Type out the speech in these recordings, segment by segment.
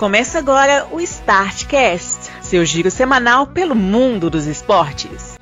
Começa agora o Startcast, seu giro semanal pelo mundo dos esportes.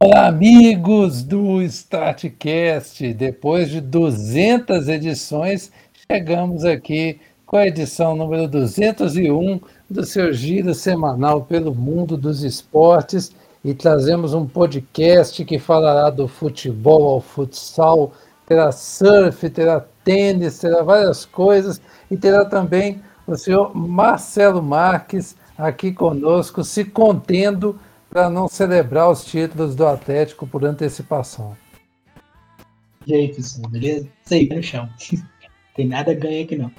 Olá, amigos do Startcast. Depois de 200 edições, chegamos aqui com a edição número 201 do seu giro semanal pelo mundo dos esportes e trazemos um podcast que falará do futebol ao futsal, terá surf, terá tênis, terá várias coisas e terá também o senhor Marcelo Marques aqui conosco, se contendo para não celebrar os títulos do Atlético por antecipação. Pessoal, beleza? Sei, no chão. Tem nada ganha aqui não.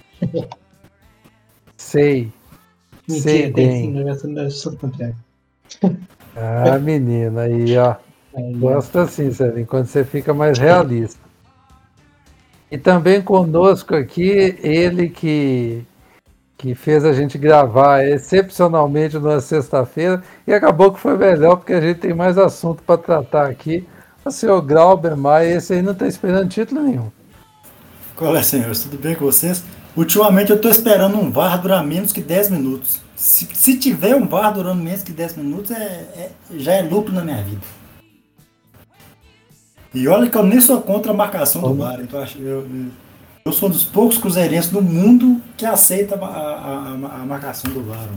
Sei. Mentira, tem sim, eu sou contrário. Ah, menina, aí, ó. Aí, Gosto assim, Sérgio, quando você fica mais realista. E também conosco aqui, ele que, que fez a gente gravar excepcionalmente na sexta-feira e acabou que foi melhor, porque a gente tem mais assunto para tratar aqui. O senhor Grauber Maia, esse aí não está esperando título nenhum. Qual é, senhores? Tudo bem com vocês? Ultimamente eu estou esperando um VAR durar menos que 10 minutos. Se, se tiver um VAR durando menos que 10 minutos, é, é, já é lucro na minha vida. E olha que eu nem sou contra a marcação do VAR. Então eu, eu, eu sou um dos poucos cruzeirenses do mundo que aceita a, a, a, a marcação do VAR.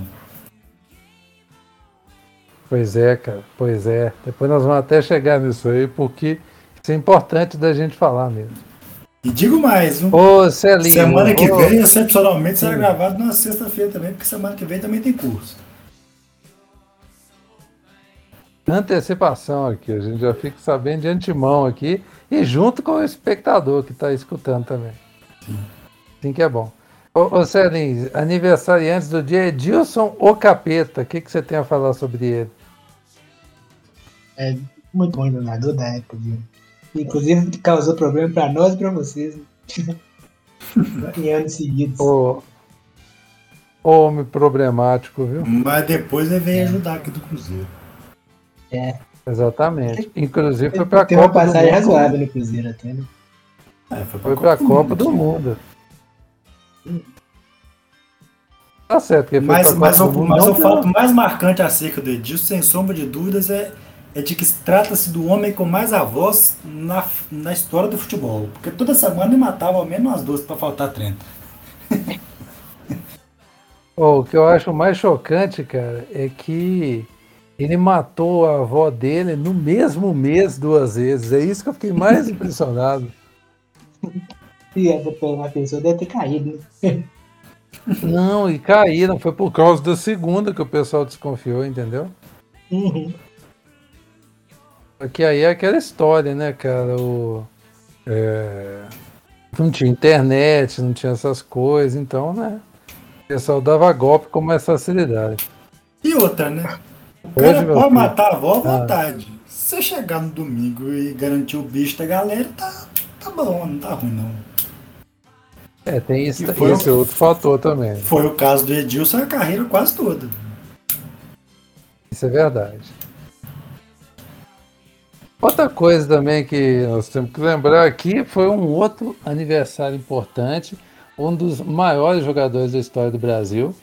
Pois é, cara. Pois é. Depois nós vamos até chegar nisso aí, porque isso é importante da gente falar mesmo. E digo mais, um, Ô, Celinho, semana que ô, vem, excepcionalmente, será gravado na sexta-feira também, porque semana que vem também tem curso. Antecipação aqui, a gente já fica sabendo de antemão aqui e junto com o espectador que está escutando também. Sim. Sim que é bom. Ô, ô Celinho, aniversariantes do dia, Edilson O Capeta, o que, que você tem a falar sobre ele? É muito bom jogador da época, viu? Inclusive causou problema para nós e para vocês. né? em anos seguidos. Ô, homem problemático, viu? Mas depois ele vem ajudar aqui do Cruzeiro. É. Exatamente. Inclusive foi para a Tem uma Copa do passagem Mundo. razoável no Cruzeiro até, né? É, foi Foi para a Copa do Mundo. Tá certo, que foi Mas, pra mas, Copa o, do Mundo. mas o fato mais marcante acerca do Edilson, sem sombra de dúvidas, é, é de que se trata-se do homem com mais avós na, na história do futebol. Porque toda semana ele matava ao menos umas duas para faltar 30. Ô, o que eu acho mais chocante, cara, é que ele matou a avó dele no mesmo mês duas vezes. É isso que eu fiquei mais impressionado. E essa a pessoa deve ter caído. né? Não, e caíram. Foi por causa da segunda que o pessoal desconfiou, entendeu? Uhum. Porque aí é aquela história, né, cara? O, é, não tinha internet, não tinha essas coisas, então, né? O pessoal dava golpe com mais facilidade. E outra, né? O Hoje, cara meu pode matar a avó à Ah. vontade. Se você chegar no domingo e garantir o bicho da galera, tá, tá bom, não tá ruim não. É, tem isso, E foi esse um- outro fator também. Foi o caso do Edilson a carreira quase toda. Isso é verdade. Outra coisa também que nós temos que lembrar aqui foi um outro aniversário importante, um dos maiores jogadores da história do Brasil,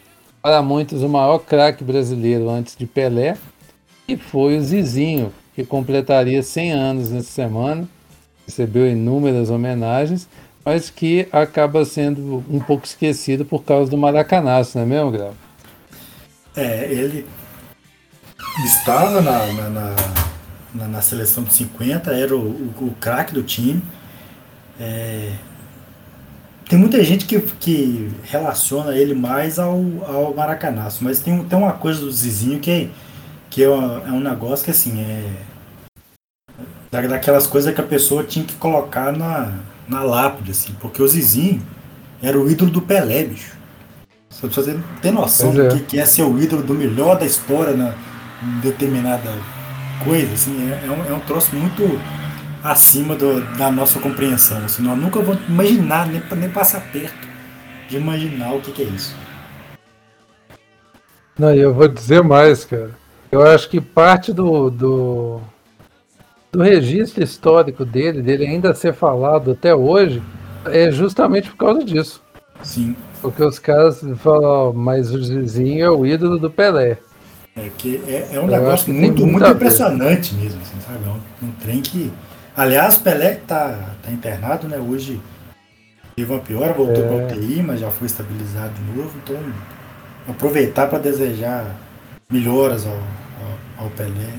para muitos o maior craque brasileiro antes de Pelé, e foi o Zizinho, que completaria 100 anos nessa semana, recebeu inúmeras homenagens, mas que acaba sendo um pouco esquecido por causa do Maracanaço, não é mesmo, Grau? É, ele estava na, na, na, na- na seleção de 50, era o, o, o craque do time. É, tem muita gente que, que relaciona ele mais ao, ao Maracanaço, mas tem, tem uma coisa do Zizinho que, que é, uma- é um negócio que assim, é da- daquelas coisas que a pessoa tinha que colocar na, na lápide, assim, porque o Zizinho era o ídolo do Pelé, bicho. Só pra você ter noção Pois é. do que, que é ser o ídolo do melhor da história na, em determinada coisa, assim, é, é um, é um troço muito acima do- da nossa compreensão. Assim, nós nunca vamos imaginar, nem, nem passar perto de imaginar o que, que é isso. Não, e eu vou dizer mais, cara. Eu acho que parte do, do, do registro histórico dele, dele ainda ser falado até hoje, é justamente por causa disso. Sim. Porque os caras falam, mas o vizinho é o ídolo do Pelé. É que é, é um Eu negócio muito, muito impressionante mesmo, assim, sabe? É um, um, trem que. Aliás, Pelé tá, tá internado, né? Hoje teve uma piora, voltou é. para UTI, mas já foi estabilizado de novo. Então, aproveitar para desejar melhoras ao, ao, ao, Pelé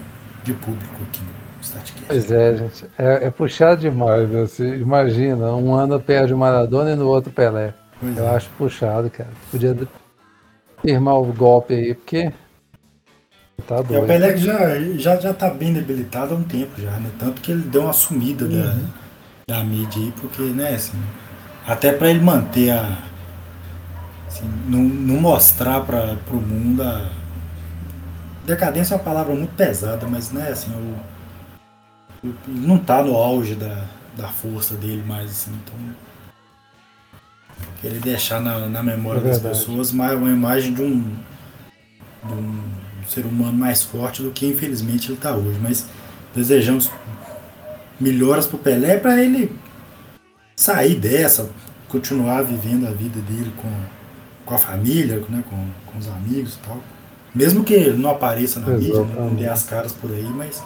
de público aqui no Statcast. Pois é, gente. É, é puxado demais. Né? Você imagina, um ano perde o Maradona e no outro Pelé. Pois Eu é. acho puxado, cara. Podia firmar o golpe aí, porque. Tá doido. É, o Pelé já, já, já tá bem debilitado há um tempo já, né? Tanto que ele deu uma sumida uhum. da, da mídia aí, porque, né, assim, até para ele manter a. Assim, não, não mostrar para o mundo a. Decadência é uma palavra muito pesada, mas, né, assim, o, o, ele não tá no auge da, da força dele mais, assim, então querer deixar na, na memória é das pessoas mais uma imagem de um, de um ser humano mais forte do que infelizmente ele está hoje. Mas desejamos melhoras para o Pelé para ele sair dessa, continuar vivendo a vida dele com, com a família, né, com, com os amigos e tal. Mesmo que ele não apareça na Exatamente. mídia, né, não dê as caras por aí, mas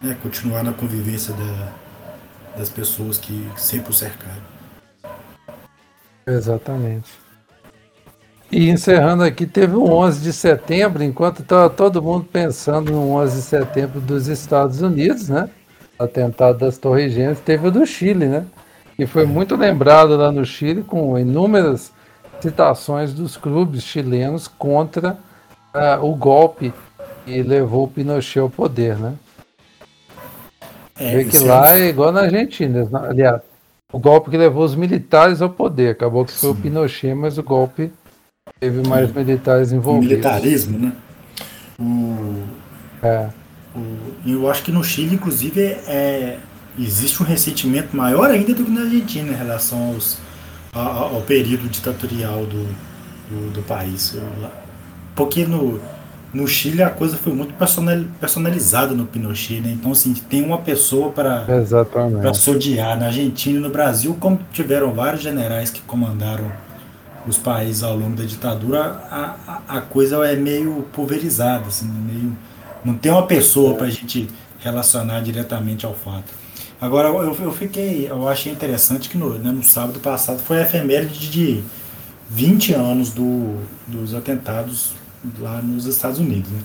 né, continuar na convivência da, das pessoas que sempre o cercaram. Exatamente. E encerrando aqui, teve o 11 de setembro, enquanto estava todo mundo pensando no 11 de setembro dos Estados Unidos, né? Atentado das Torres Gêmeas, teve o do Chile, né? E foi muito lembrado lá no Chile com inúmeras citações dos clubes chilenos contra uh, o golpe que levou o Pinochet ao poder, né? É, Vê que lá é igual na Argentina, aliás, o golpe que levou os militares ao poder. Acabou que foi Sim. o Pinochet, mas o golpe teve mais Sim. militares envolvidos. Militarismo, né? O... É. O... Eu acho que no Chile, inclusive, é... existe um ressentimento maior ainda do que na Argentina em relação aos... ao, período ditatorial do, do, do país. Porque no no Chile a coisa foi muito personalizada no Pinochet, né? Então, assim, tem uma pessoa para se odiar. Na Argentina e no Brasil, como tiveram vários generais que comandaram os países ao longo da ditadura, a, a, coisa é meio pulverizada, assim, meio, não tem uma pessoa para a gente relacionar diretamente ao fato. Agora, eu, eu fiquei, eu achei interessante que no, né, no sábado passado foi a efeméride de 20 anos do, dos atentados lá nos Estados Unidos. Né?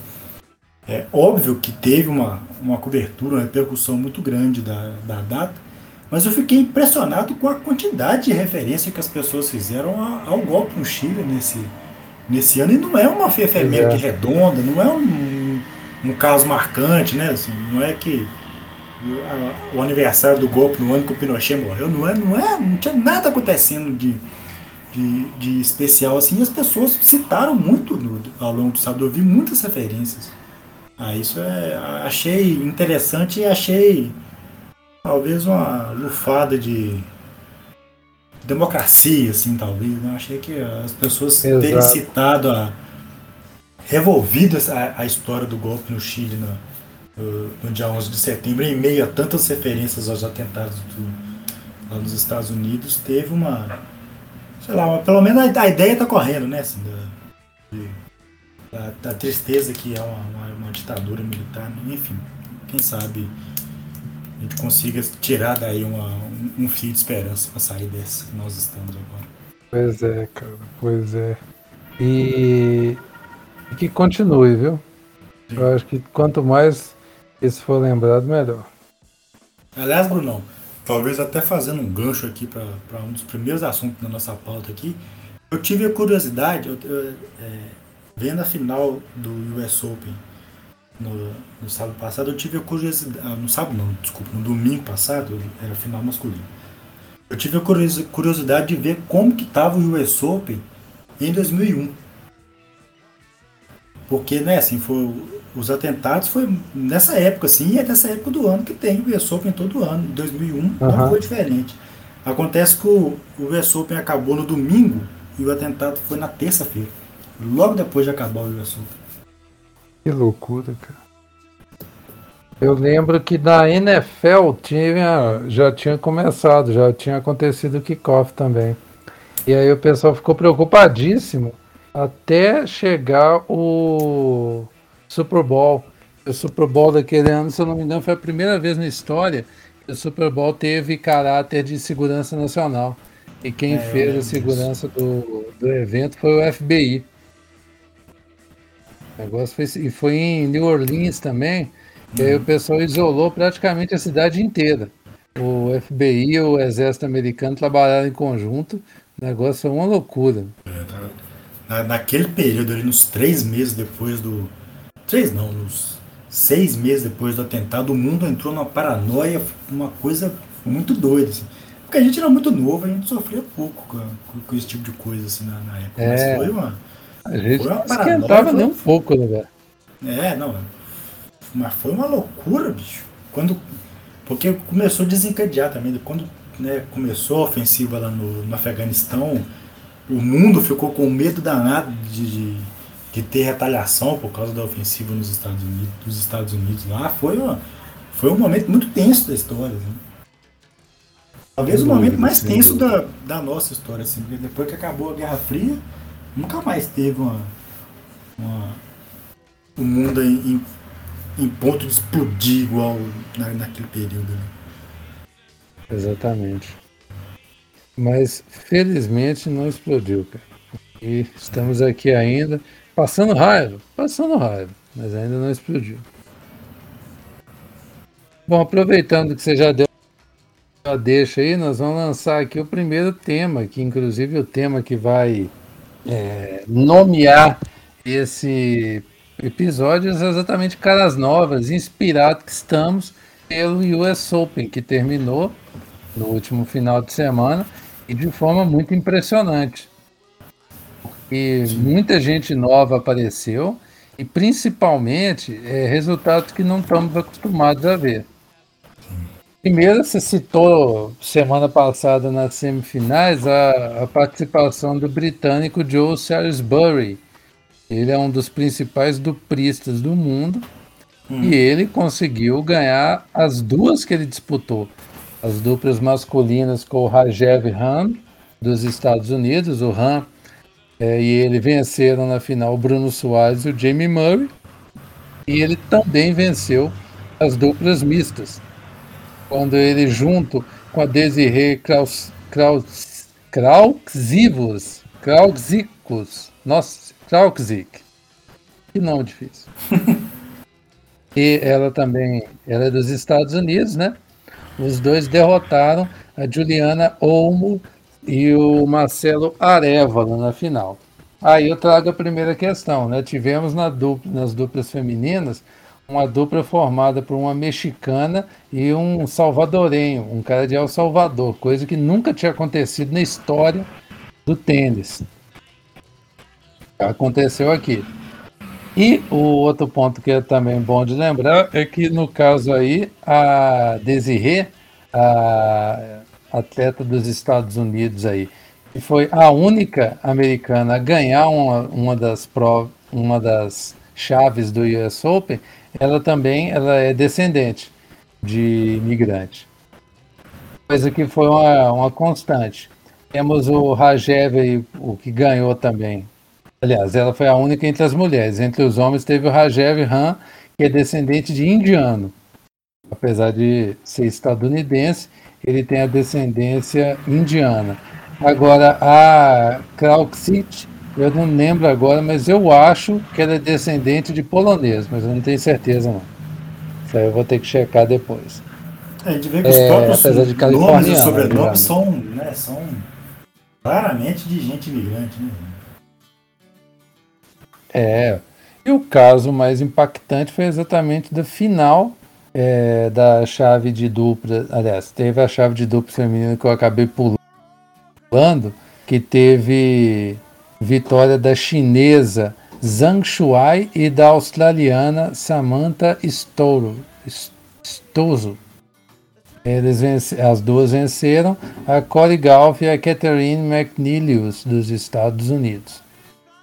É óbvio que teve uma, uma cobertura, uma repercussão muito grande da, da data, mas eu fiquei impressionado com a quantidade de referência que as pessoas fizeram ao golpe no Chile nesse, nesse ano. E não é uma efeméride é. redonda, não é um, um caso marcante, né? Assim, não é que o aniversário do golpe no ano que o Pinochet morreu, não é, não é, não tinha nada acontecendo de, de, de especial assim, as pessoas citaram muito no, ao longo do sábado, eu vi muitas referências. Ah, isso é, achei interessante e achei talvez uma lufada de democracia, assim, talvez. Né? Achei que as pessoas Exato. terem citado a revolvido a, a, história do golpe no Chile no, no, dia 11 de setembro, em meio a tantas referências aos atentados do, lá nos Estados Unidos, teve uma sei lá, pelo menos a, a ideia está correndo, né? Assim, da, da, da, tristeza que é uma, uma, uma, ditadura militar, enfim, quem sabe a gente consiga tirar daí uma, um, um fio de esperança para sair dessa que nós estamos agora. Pois é, cara, pois é. E, e que continue, viu? Sim. Eu acho que quanto mais isso for lembrado, melhor. Aliás, Brunão, talvez até fazendo um gancho aqui para um dos primeiros assuntos da nossa pauta aqui, eu tive a curiosidade, eu, eu, é, vendo a final do US Open no, no, sábado passado, eu tive a curiosidade, ah, no sábado não, desculpa, no domingo passado, era final masculina. Eu tive a curiosidade de ver como que estava o US Open em 2001. Porque, né, assim, foi os atentados foi nessa época, sim, e é nessa época do ano que tem o US Open todo ano. Em 2001 uhum. não foi diferente. Acontece que o, o US Open acabou no domingo e o atentado foi na terça-feira, logo depois de acabar o US Open. Que loucura, cara. Eu lembro que na NFL tinha, já tinha começado, já tinha acontecido o kickoff também. E aí o pessoal ficou preocupadíssimo até chegar o Super Bowl. O Super Bowl daquele ano, se eu não me engano, foi a primeira vez na história que o Super Bowl teve caráter de segurança nacional. E quem é, fez a segurança do, do evento foi o FBI. O negócio foi, e foi em New Orleans também. E aí o pessoal isolou praticamente a cidade inteira. O FBI e o exército americano trabalharam em conjunto. O negócio foi uma loucura. É, na, naquele período, ali, nos três meses depois do. Três não, nos seis meses depois do atentado, o mundo entrou numa paranoia, uma coisa muito doida. Assim. Porque a gente era muito novo, a gente sofria pouco com, com, com esse tipo de coisa assim, na, na época. É, Mas foi uma. A gente foi uma paranoia, esquentava nem um pouco, né, É, não. Mas foi uma loucura, bicho. Quando, porque começou a desencadear também. Quando né, começou a ofensiva lá no, no Afeganistão, o mundo ficou com medo danado de, de, de, ter retaliação por causa da ofensiva nos Estados Unidos, dos Estados Unidos lá. Foi, uma, foi um momento muito tenso da história. Né? Talvez o momento mais tenso da, da nossa história. Assim, depois que acabou a Guerra Fria, nunca mais teve uma, uma um mundo em, em ponto de explodir igual na, naquele período. Né? Exatamente. Mas felizmente não explodiu, cara. E estamos aqui ainda, passando raiva, passando raiva, mas ainda não explodiu. Bom, aproveitando que você já deu a deixa aí, nós vamos lançar aqui o primeiro tema, que inclusive o tema que vai é, nomear esse episódios exatamente caras novas, inspirado que estamos pelo US Open, que terminou no último final de semana e de forma muito impressionante. E muita gente nova apareceu e principalmente é, resultados que não estamos acostumados a ver. Primeiro, você citou semana passada nas semifinais a, a participação do britânico Joe Salisbury, ele é um dos principais dupristas do mundo hum. e ele conseguiu ganhar as duas que ele disputou. As duplas masculinas com o Rajev Ram, dos Estados Unidos, o Ram é, e ele venceram na final o Bruno Soares e o Jamie Murray. E ele também venceu as duplas mistas, quando ele, junto com a Desiree Kraus, Kraus, Krauxicos, nossa, Traukzik. Que nome difícil. e ela também, ela é dos Estados Unidos, né? Os dois derrotaram a Juliana Olmo e o Marcelo Arevalo na final. Aí eu trago a primeira questão, né? Tivemos na dupla, nas duplas femininas uma dupla formada por uma mexicana e um salvadorenho, um cara de El Salvador, coisa que nunca tinha acontecido na história do tênis. Aconteceu aqui. E o outro ponto que é também bom de lembrar é que no caso aí a Desirê, a atleta dos Estados Unidos aí, que foi a única americana a ganhar uma, uma das provas, uma das chaves do US Open, ela também ela é descendente de imigrante. Coisa que foi uma, uma constante. Temos o Rajev, o que ganhou também Aliás, ela foi a única entre as mulheres. Entre os homens teve o Rajev Ram, que é descendente de indiano. Apesar de ser estadunidense, ele tem a descendência indiana. Agora, a Krauxit, eu não lembro agora, mas eu acho que ela é descendente de polonês, mas eu não tenho certeza não. Isso aí eu vou ter que checar depois. É, a gente vê que os é, próprios de nomes e sobrenomes são, né, são claramente de gente imigrante, né? É. E o caso mais impactante foi exatamente do final é, da chave de dupla. Aliás, teve a chave de dupla feminina que eu acabei pulando, que teve vitória da chinesa Zhang Shuai e da australiana Samantha Stouro, vencer, as duas venceram a Corey Golf e a Catherine McNeilius dos Estados Unidos.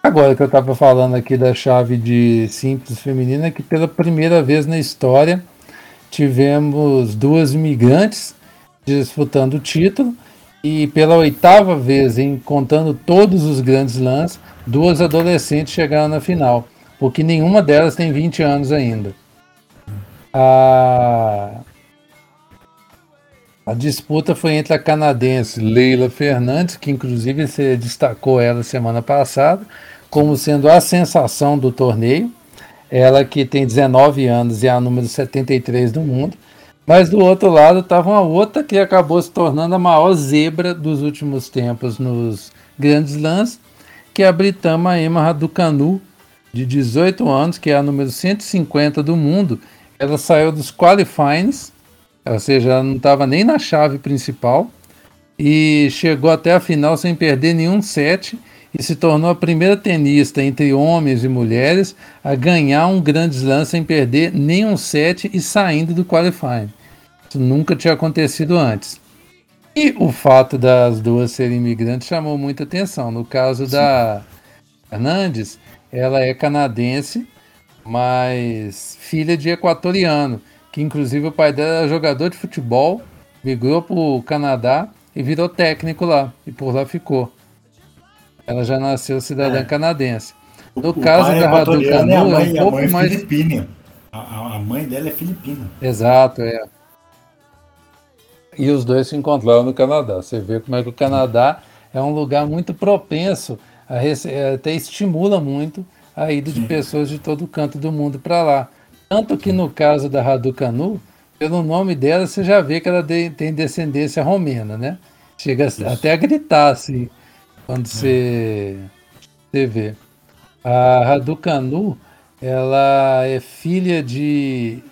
Agora que eu estava falando aqui da chave de simples feminina, que pela primeira vez na história tivemos duas imigrantes disputando o título e pela oitava vez, contando todos os grandes lances, duas adolescentes chegaram na final, porque nenhuma delas tem 20 anos ainda. A, a disputa foi entre a canadense Leila Fernandes, que inclusive se destacou ela semana passada, como sendo a sensação do torneio. Ela que tem 19 anos e é a número 73 do mundo. Mas do outro lado estava uma outra que acabou se tornando a maior zebra dos últimos tempos nos grandes lãs, que é a britânia Emma Raducanu, de 18 anos, que é a número 150 do mundo. Ela saiu dos qualifyings, ou seja, ela não estava nem na chave principal, e chegou até a final sem perder nenhum set e se tornou a primeira tenista entre homens e mulheres a ganhar um grande slam sem perder nenhum set e saindo do qualifying. Isso nunca tinha acontecido antes. E o fato das duas serem imigrantes chamou muita atenção. No caso Sim. da Fernandes, ela é canadense, mas filha de equatoriano, que inclusive o pai dela era jogador de futebol, migrou para o Canadá e virou técnico lá, e por lá ficou. Ela já nasceu cidadã é. canadense. No o caso da Raducanu, é, é um pouco mais. Filipina. A, a mãe dela é filipina. Exato, é. E os dois se encontraram no Canadá. Você vê como é que o Canadá é um lugar muito propenso, a rece... É, até estimula muito a ida Sim. de pessoas de todo canto do mundo para lá. Tanto que no caso da Raducanu, pelo nome dela, você já vê que ela tem descendência romena, né? Chega Isso. até a gritar assim quando você, você vê. A Raducanu, ela é filha de.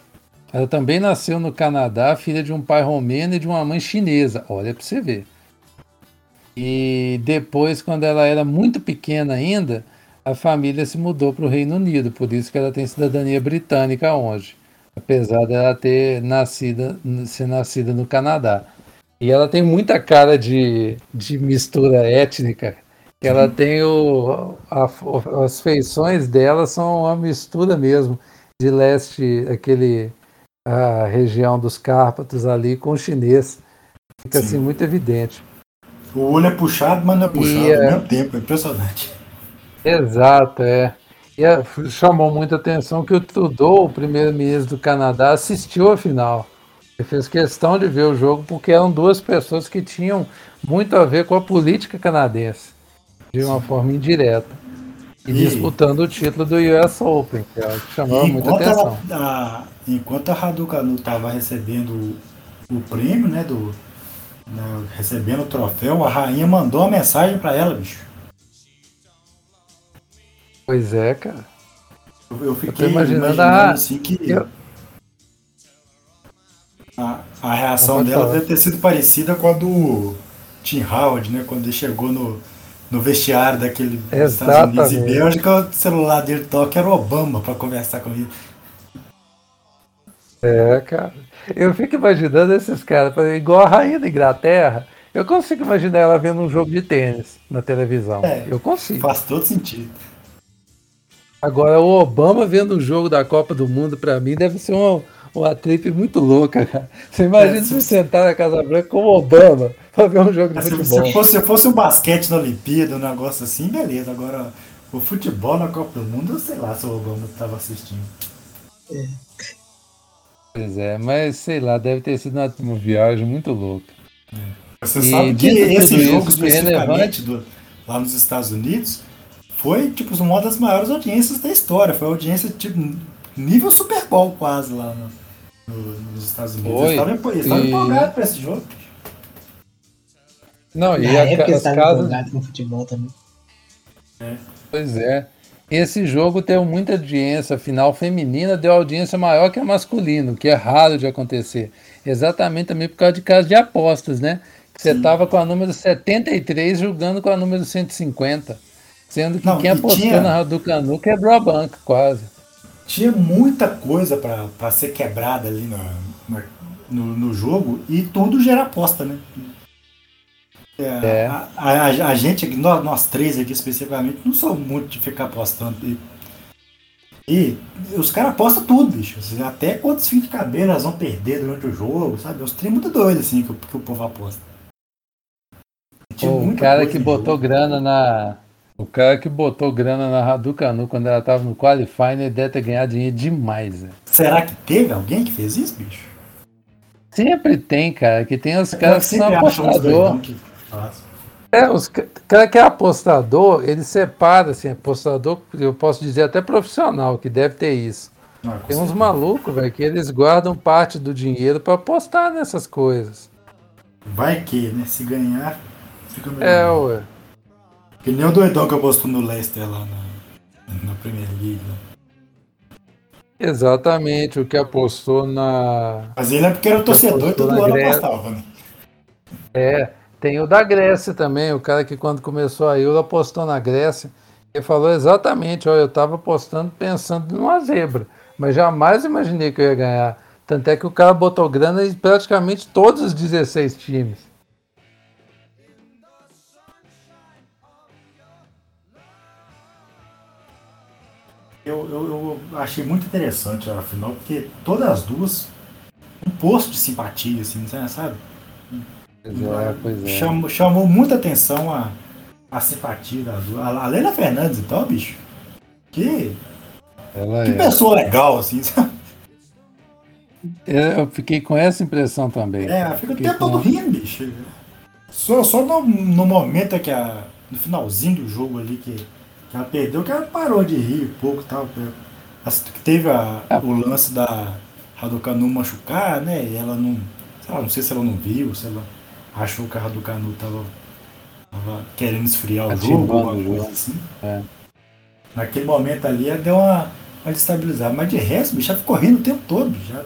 Ela também nasceu no Canadá, filha de um pai romeno e de uma mãe chinesa. Olha para você ver. E depois, quando ela era muito pequena ainda, a família se mudou para o Reino Unido, por isso que ela tem cidadania britânica hoje, apesar dela ter nascido, ser nascida no Canadá. E ela tem muita cara de, de mistura étnica. Ela tem o, a, as feições dela são uma mistura mesmo de leste, aquele a região dos Cárpatos ali com o chinês. Fica Sim. assim muito evidente. O olho é puxado, mas não é puxado e, ao é mesmo tempo, é impressionante. Exato, é. E é, chamou muita atenção que o Trudeau, o primeiro-ministro do Canadá, assistiu a final. Ele fez questão de ver o jogo porque eram duas pessoas que tinham muito a ver com a política canadense, de uma Sim. forma indireta. E, e, disputando o título do US Open, que, é que chamava muita atenção. A, enquanto a Raducanu estava recebendo o prêmio, né, do, né, recebendo o troféu, a rainha mandou uma mensagem para ela, bicho. Pois é, cara. Eu, eu fiquei eu imaginando, imaginando a... assim que. Eu a, a reação dela deve ter sido parecida com a do Tim Howard, né? Quando ele chegou no, no vestiário daquele Exatamente. Estados Unidos e Bélgica, o celular dele toca era o Obama para conversar com ele. É, cara. Eu fico imaginando esses caras, igual a rainha da Inglaterra. Eu consigo imaginar ela vendo um jogo de tênis na televisão. É, eu consigo. Faz todo sentido. Agora, o Obama vendo um jogo da Copa do Mundo, para mim, deve ser uma, uma trip muito louca, cara. Você imagina é, se você sentar na Casa Branca com o Obama pra ver um jogo de futebol. Se fosse, se fosse um basquete na Olimpíada, um negócio assim, beleza. Agora, o futebol na Copa do Mundo, eu sei lá se o Obama estava assistindo. É. Pois é, mas sei lá, deve ter sido uma, uma viagem muito louca. É. Você e sabe que esse jogo especificamente do, lá nos Estados Unidos foi tipo uma das maiores audiências da história. Foi audiência tipo nível Super Bowl quase lá no, nos Estados Unidos. Oi, eles estavam e... empolgados para esse jogo. Não, e a, as casas... no futebol também. É. Pois é. Esse jogo teve muita audiência, final feminina deu audiência maior que a masculino, que é raro de acontecer. Exatamente também por causa de casos de apostas, né? Você estava com a número 73 jogando com a número 150. Sendo que Não, quem apostou tinha... na do Canu quebrou a banca, quase tinha muita coisa para ser quebrada ali no, no, no, jogo e tudo gera aposta, né? É, É. A, a- a gente, aqui, nós, nós três aqui especificamente, não somos muito de ficar apostando. E, e os caras apostam tudo, bicho. Assim, Até quantos fios de cabelo elas vão perder durante o jogo, sabe? Os trem muito doidos assim que, o- que o povo aposta. Tinha O cara que botou jogo. grana na. O cara que botou grana na Raducanu quando ela tava no Qualifying, ele deve ter ganhado dinheiro demais, né? Será que teve alguém que fez isso, bicho? Sempre tem, cara, que tem os caras que são apostador. que. É, os ca- cara que é apostador, ele separa, assim, apostador, eu posso dizer até profissional, que deve ter isso. Não, Tem uns malucos, velho, que eles guardam parte do dinheiro pra apostar nessas coisas. Vai que, né? Se ganhar, fica melhor. É, ué. Que nem o doidão que eu postou no Leicester lá na, na Premier League. né? Exatamente, o que apostou na. Mas ele é porque era torcedor e Apostou todo ano Grécia. apostava, né? É, tem o da Grécia também, o cara que quando começou a Euro apostou na Grécia. Ele falou exatamente, ó, eu tava apostando pensando numa zebra, mas jamais imaginei que eu ia ganhar. Tanto é que o cara botou grana em praticamente todos os 16 times. Eu, eu, eu achei muito interessante a final, porque todas as duas, um posto de simpatia, assim, né, sabe? É, pois é. Chamou, chamou muita atenção a, a simpatia das duas. A, a Lena Fernandes, então, bicho. Que, Ela que é. pessoa legal, assim, sabe? Eu fiquei com essa impressão também. É, ela fica o tempo todo rindo, bicho. Só, só no, no momento que a. No finalzinho do jogo ali que ela perdeu, que ela parou de rir um pouco e tal. Que Teve a- É. o lance da Raducanu machucar, né? E ela não. Sei lá, não sei se ela não viu, se ela achou que a Raducanu tava, tava querendo esfriar o jogo, alguma coisa assim. É. Naquele momento ali ela deu uma, uma destabilizada. Mas de resto, bicho, ela ficou rindo o tempo todo, já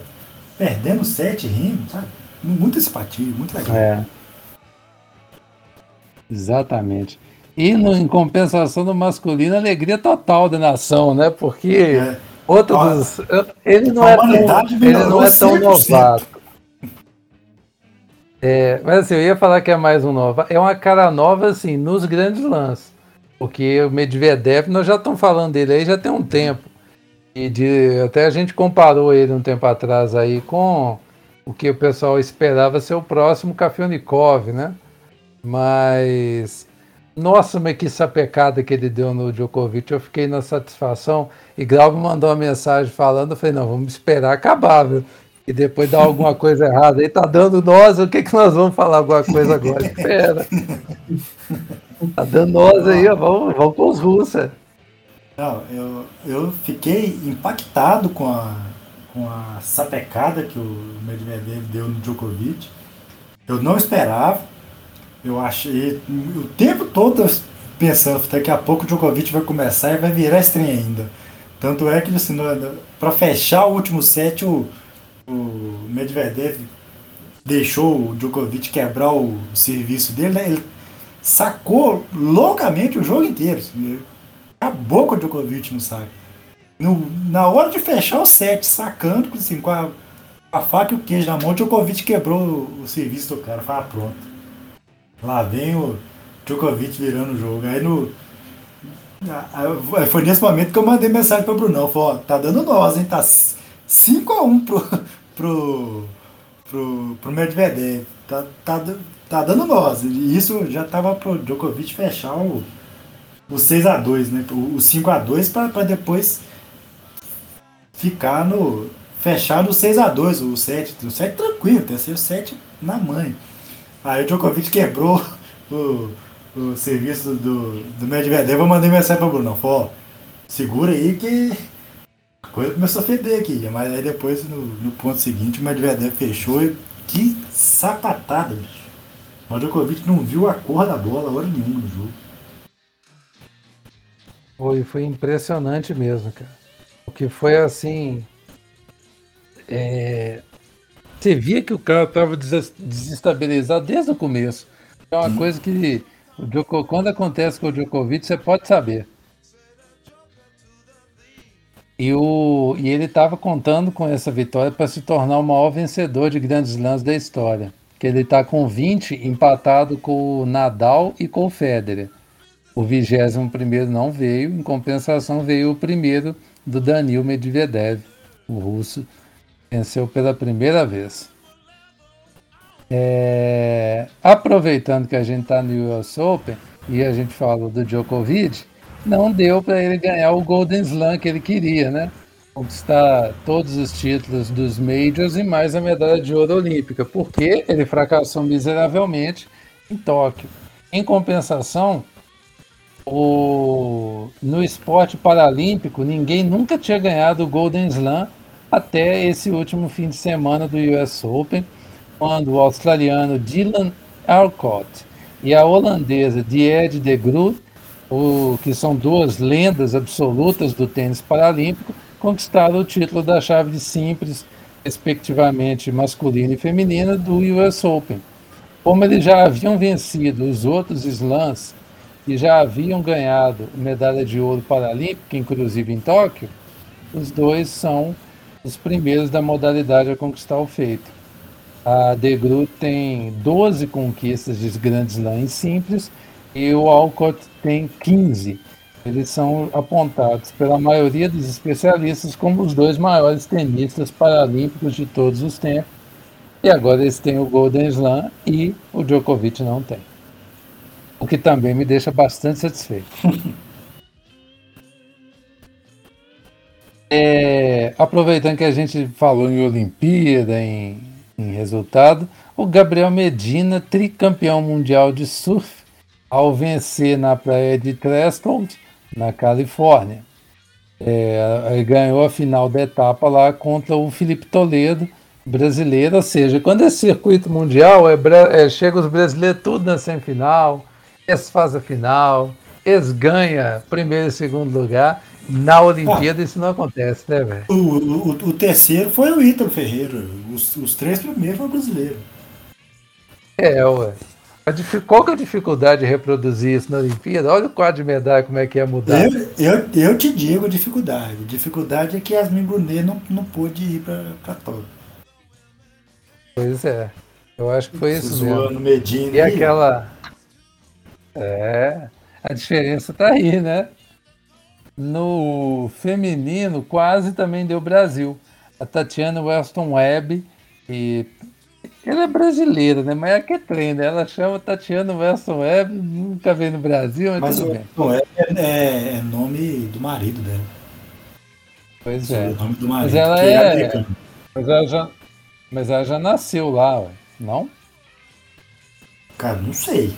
perdendo sete rindo, sabe? Muita simpatia, muito legal. É. Exatamente. E no- em compensação no masculino, alegria total da nação, né? Porque É. outro Olha, dos. Ele não é tão, ele não é tão 100%. novato. É, mas assim, eu ia falar que é mais um nova. É uma cara nova, assim, nos grandes lances. Porque o Medvedev, nós já estamos falando dele aí já tem um tempo. E de, até a gente comparou ele um tempo atrás aí com o que o pessoal esperava ser o próximo Kafelnikov, né? Mas. Nossa, mas que sapecada que ele deu no Djokovic. Eu fiquei na satisfação. E Glauber mandou uma mensagem falando. Eu falei, não, vamos esperar acabar, viu? E depois dá alguma coisa errada. Aí tá dando nós, o que, que nós vamos falar alguma coisa agora? Espera. Tá dando nós aí, ó. Vamos, vamos com os russos. Não, eu, eu fiquei impactado com a, com a sapecada que o Medvedev deu no Djokovic. Eu não esperava. Eu achei o tempo todo eu pensando, daqui a pouco o Djokovic vai começar e vai virar estranho ainda. Tanto é que assim, para fechar o último set, o, o Medvedev deixou o Djokovic quebrar o serviço dele, né? Ele sacou loucamente o jogo inteiro. assim, acabou com o Djokovic no saque. No, na hora de fechar o set, sacando assim, com, a, a faca e o queijo na mão, o Djokovic quebrou o, o serviço do cara. Fala, pronto. Lá vem o Djokovic virando o jogo. Aí no. Foi nesse momento que eu mandei mensagem pro Brunão. Falei, ó, tá dando nós, hein? Tá 5x1 pro, pro, pro, pro Medvedev. Tá, tá, tá dando nós. E isso já tava pro Djokovic fechar o, o 6x2, né? O, o 5x2 para depois ficar no. fechar no 6x2, o 7. O 7 tranquilo, tem que ser o 7 na mãe. Aí o Djokovic quebrou o, o serviço do, do Medvedev. Eu mandei mensagem para o Bruno. Falei, segura aí que a coisa começou a feder aqui. Mas aí depois, no, no ponto seguinte, o Medvedev fechou e que sapatada, bicho. O Djokovic não viu a cor da bola hora nenhuma no jogo. Foi, foi impressionante mesmo, cara. O que foi assim. é, Você via que o cara estava desestabilizado desde o começo. É uma coisa que quando acontece com o Djokovic, você pode saber. E, o, e ele estava contando com essa vitória para se tornar o maior vencedor de grandes lãs da história. que ele está com 20, empatado com o Nadal e com o Federer. O 21 primeiro não veio, em compensação veio o primeiro do Danil Medvedev, o russo, venceu pela primeira vez. É, aproveitando que a gente está no US Open e a gente falou do Djokovic, não deu para ele ganhar o Golden Slam que ele queria, né? Conquistar todos os títulos dos Majors e mais a medalha de ouro olímpica, porque ele fracassou miseravelmente em Tóquio. Em compensação, o... no esporte paralímpico, ninguém nunca tinha ganhado o Golden Slam até esse último fim de semana do US Open quando o australiano Dylan Alcott e a holandesa Diede de Groot, o, que são duas lendas absolutas do tênis paralímpico, conquistaram o título da chave de simples, respectivamente masculina e feminina, do US Open. Como eles já haviam vencido os outros slams e já haviam ganhado medalha de ouro paralímpica, inclusive em Tóquio, os dois são os primeiros da modalidade a conquistar o feito. A De Groot tem 12 conquistas de grandes lãs simples e o Alcott tem 15. Eles são apontados pela maioria dos especialistas como os dois maiores tenistas paralímpicos de todos os tempos. E agora eles têm o Golden Slam e o Djokovic não tem. O que também me deixa bastante satisfeito. é, aproveitando que a gente falou em Olimpíada, em em resultado, o Gabriel Medina, tricampeão mundial de surf, ao vencer na praia de Crestwood, na Califórnia. É, ganhou a final da etapa lá contra o Felipe Toledo, brasileiro, ou seja, quando é circuito mundial, é, é, chega os brasileiros tudo na semifinal, eles fazem a final, eles ganham primeiro e segundo lugar, na Olimpíada ah, isso não acontece, né, velho? O, o, o, terceiro foi o Ítalo Ferreira. Os, os três primeiros foram brasileiros. É, ué. Qual que é a dificuldade de reproduzir isso na Olimpíada? Olha o quadro de medalha, como é que ia mudar. Eu, eu, eu te digo a dificuldade. A dificuldade é que Yasmin Brunet não, não pôde ir para Tóquio. Pois é. Eu acho que foi isso Zoando mesmo. Medina e aquela... É, a diferença tá aí, né? No feminino, quase também deu Brasil. A Tatiana Weston Webb, e ela é brasileira, né? Mas é que é né? Ela chama Tatiana Weston Webb, nunca veio no Brasil, mas, mas tudo bem. Webb é, é, é, nome do marido dela. Pois é. Nome do marido, mas ela é. é mas, ela já, mas ela já nasceu lá, ué. não? Cara, não sei.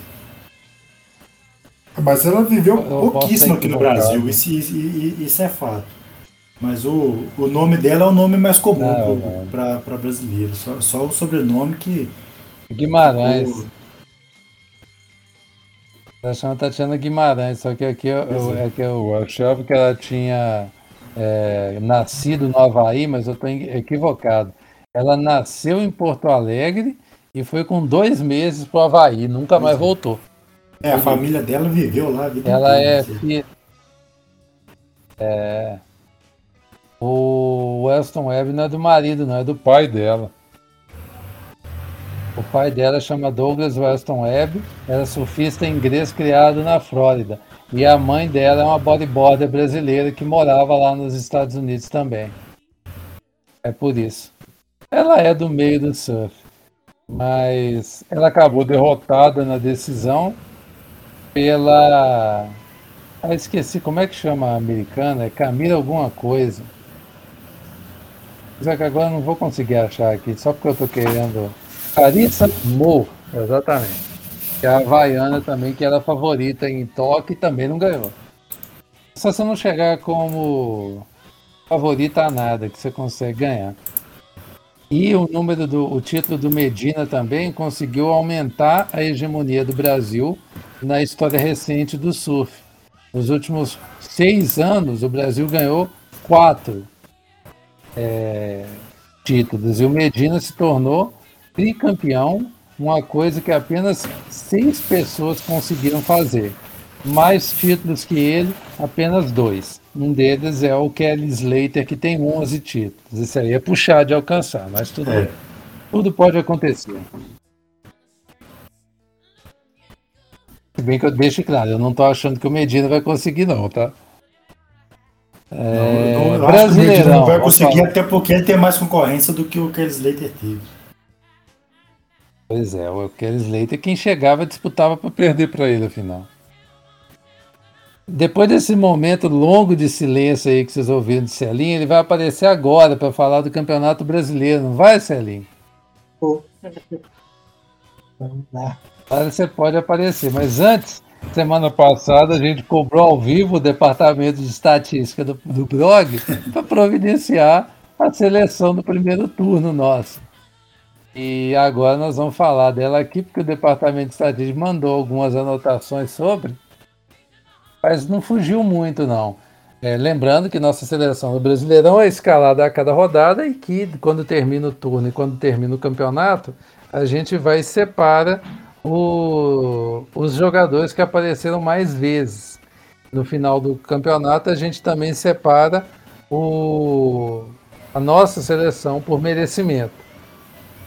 Mas ela viveu eu pouquíssimo aqui no Brasil, isso, isso, é fato. Mas o, o nome dela é o nome mais comum para brasileiro. Só, só o sobrenome que. Guimarães. O... Ela chama Tatiana Guimarães, só que aqui é, é que é o workshop que ela tinha é, nascido no Havaí, mas eu estou equivocado. Ela nasceu em Porto Alegre e foi com dois meses para o Havaí, nunca mais voltou. É, a família dela viveu lá a vida Ela inteira, é assim. filha. É. O Weston Webb não é do marido, não, é do pai dela. O pai dela chama Douglas Weston Webb, era surfista inglês criado na Flórida. E a mãe dela é uma bodyboarder brasileira que morava lá nos Estados Unidos também. É por isso. Ela é do meio do surf. Mas ela acabou derrotada na decisão pela. Ah, esqueci como é que chama a americana, é Camila alguma coisa. Só que agora eu não vou conseguir achar aqui, só porque eu tô querendo. Carissa Moore, exatamente. Que é a Havaiana também, que era favorita em toque e também não ganhou. Só se não chegar como favorita a nada, que você consegue ganhar. E o número do o título do Medina também conseguiu aumentar a hegemonia do Brasil na história recente do surf. Nos últimos seis anos, o Brasil ganhou quatro é, títulos e o Medina se tornou tricampeão, uma coisa que apenas seis pessoas conseguiram fazer. Mais títulos que ele, apenas dois. Um deles é o Kelly Slater, que tem 11 títulos. Isso aí é puxar de alcançar, mas tudo é. Tudo pode acontecer. Se bem que eu deixo claro, eu não estou achando que o Medina vai conseguir, não, tá? É... Não, eu acho que o Medina não vai conseguir, até porque ele tem mais concorrência do que o Kelly Slater teve. Pois é, o Kelly Slater, quem chegava disputava para perder para ele, afinal. Depois desse momento longo de silêncio aí que vocês ouviram de Celinho, ele vai aparecer agora para falar do Campeonato Brasileiro, não vai, Celinho? Vamos lá. Agora você pode aparecer, mas antes, semana passada, a gente cobrou ao vivo o departamento de estatística do, do blog para providenciar a seleção do primeiro turno nosso. E agora nós vamos falar dela aqui, porque o departamento de estatística mandou algumas anotações sobre mas não fugiu muito, não. É, lembrando que nossa seleção do Brasileirão é escalada a cada rodada e que quando termina o turno e quando termina o campeonato, a gente vai e separa o, os jogadores que apareceram mais vezes. No final do campeonato, a gente também separa o, a nossa seleção por merecimento.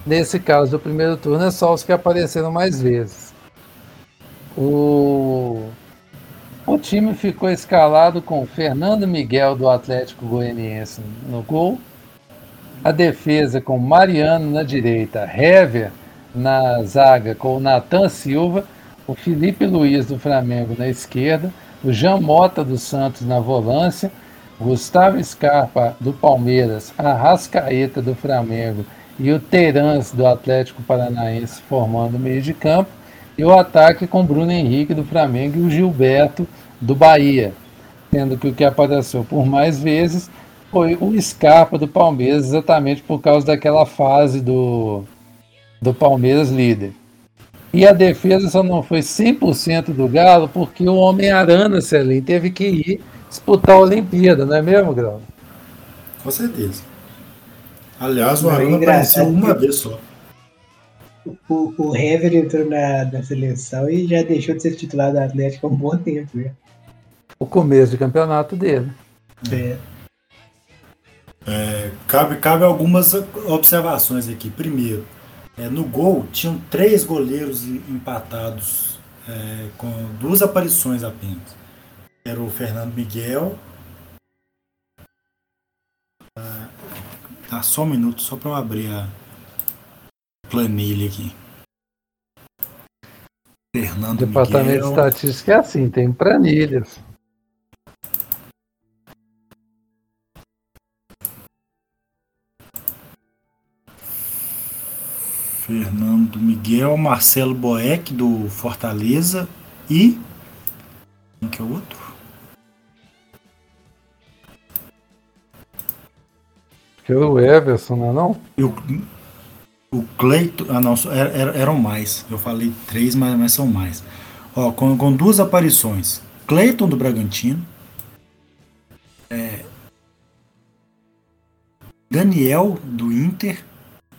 Nesse caso do primeiro turno, é só os que apareceram mais vezes. O, o time ficou escalado com Fernando Miguel do Atlético Goianiense no gol, a defesa com Mariano na direita, Hever na zaga com Natan Silva, o Felipe Luiz do Flamengo na esquerda, o Jean Mota do Santos na volância, Gustavo Scarpa do Palmeiras, a Rascaeta do Flamengo e o Terans do Atlético Paranaense formando o meio de campo, e o ataque com Bruno Henrique do Flamengo e o Gilberto do Bahia, sendo que o que apareceu por mais vezes foi o Scarpa do Palmeiras, exatamente por causa daquela fase do, do Palmeiras líder. E a defesa só não foi 100% do Galo porque o Homem-Arana, Celim, teve que ir disputar a Olimpíada, não é mesmo, Grau? Com certeza. Aliás, o Arana apareceu uma vez só o, o Hever entrou na, na seleção e já deixou de ser titular do Atlético há um bom tempo. Já. O começo de campeonato dele. É. É, cabe, cabe algumas observações aqui. Primeiro, é, no gol tinham três goleiros empatados é, com duas aparições apenas. Era o Fernando Miguel. Ah, tá só um minuto, só para eu abrir a, planilha aqui. Fernando Departamento Miguel. de Estatística é assim, tem planilhas. Fernando Miguel, Marcelo Boeck do Fortaleza e quem que é o outro? Que é o Everson, não é não? Eu, o Cleiton. Ah, não, eram, eram mais. Eu falei três, mas, mas são mais. Ó, com, com duas aparições: Cleiton do Bragantino. É, Daniel do Inter.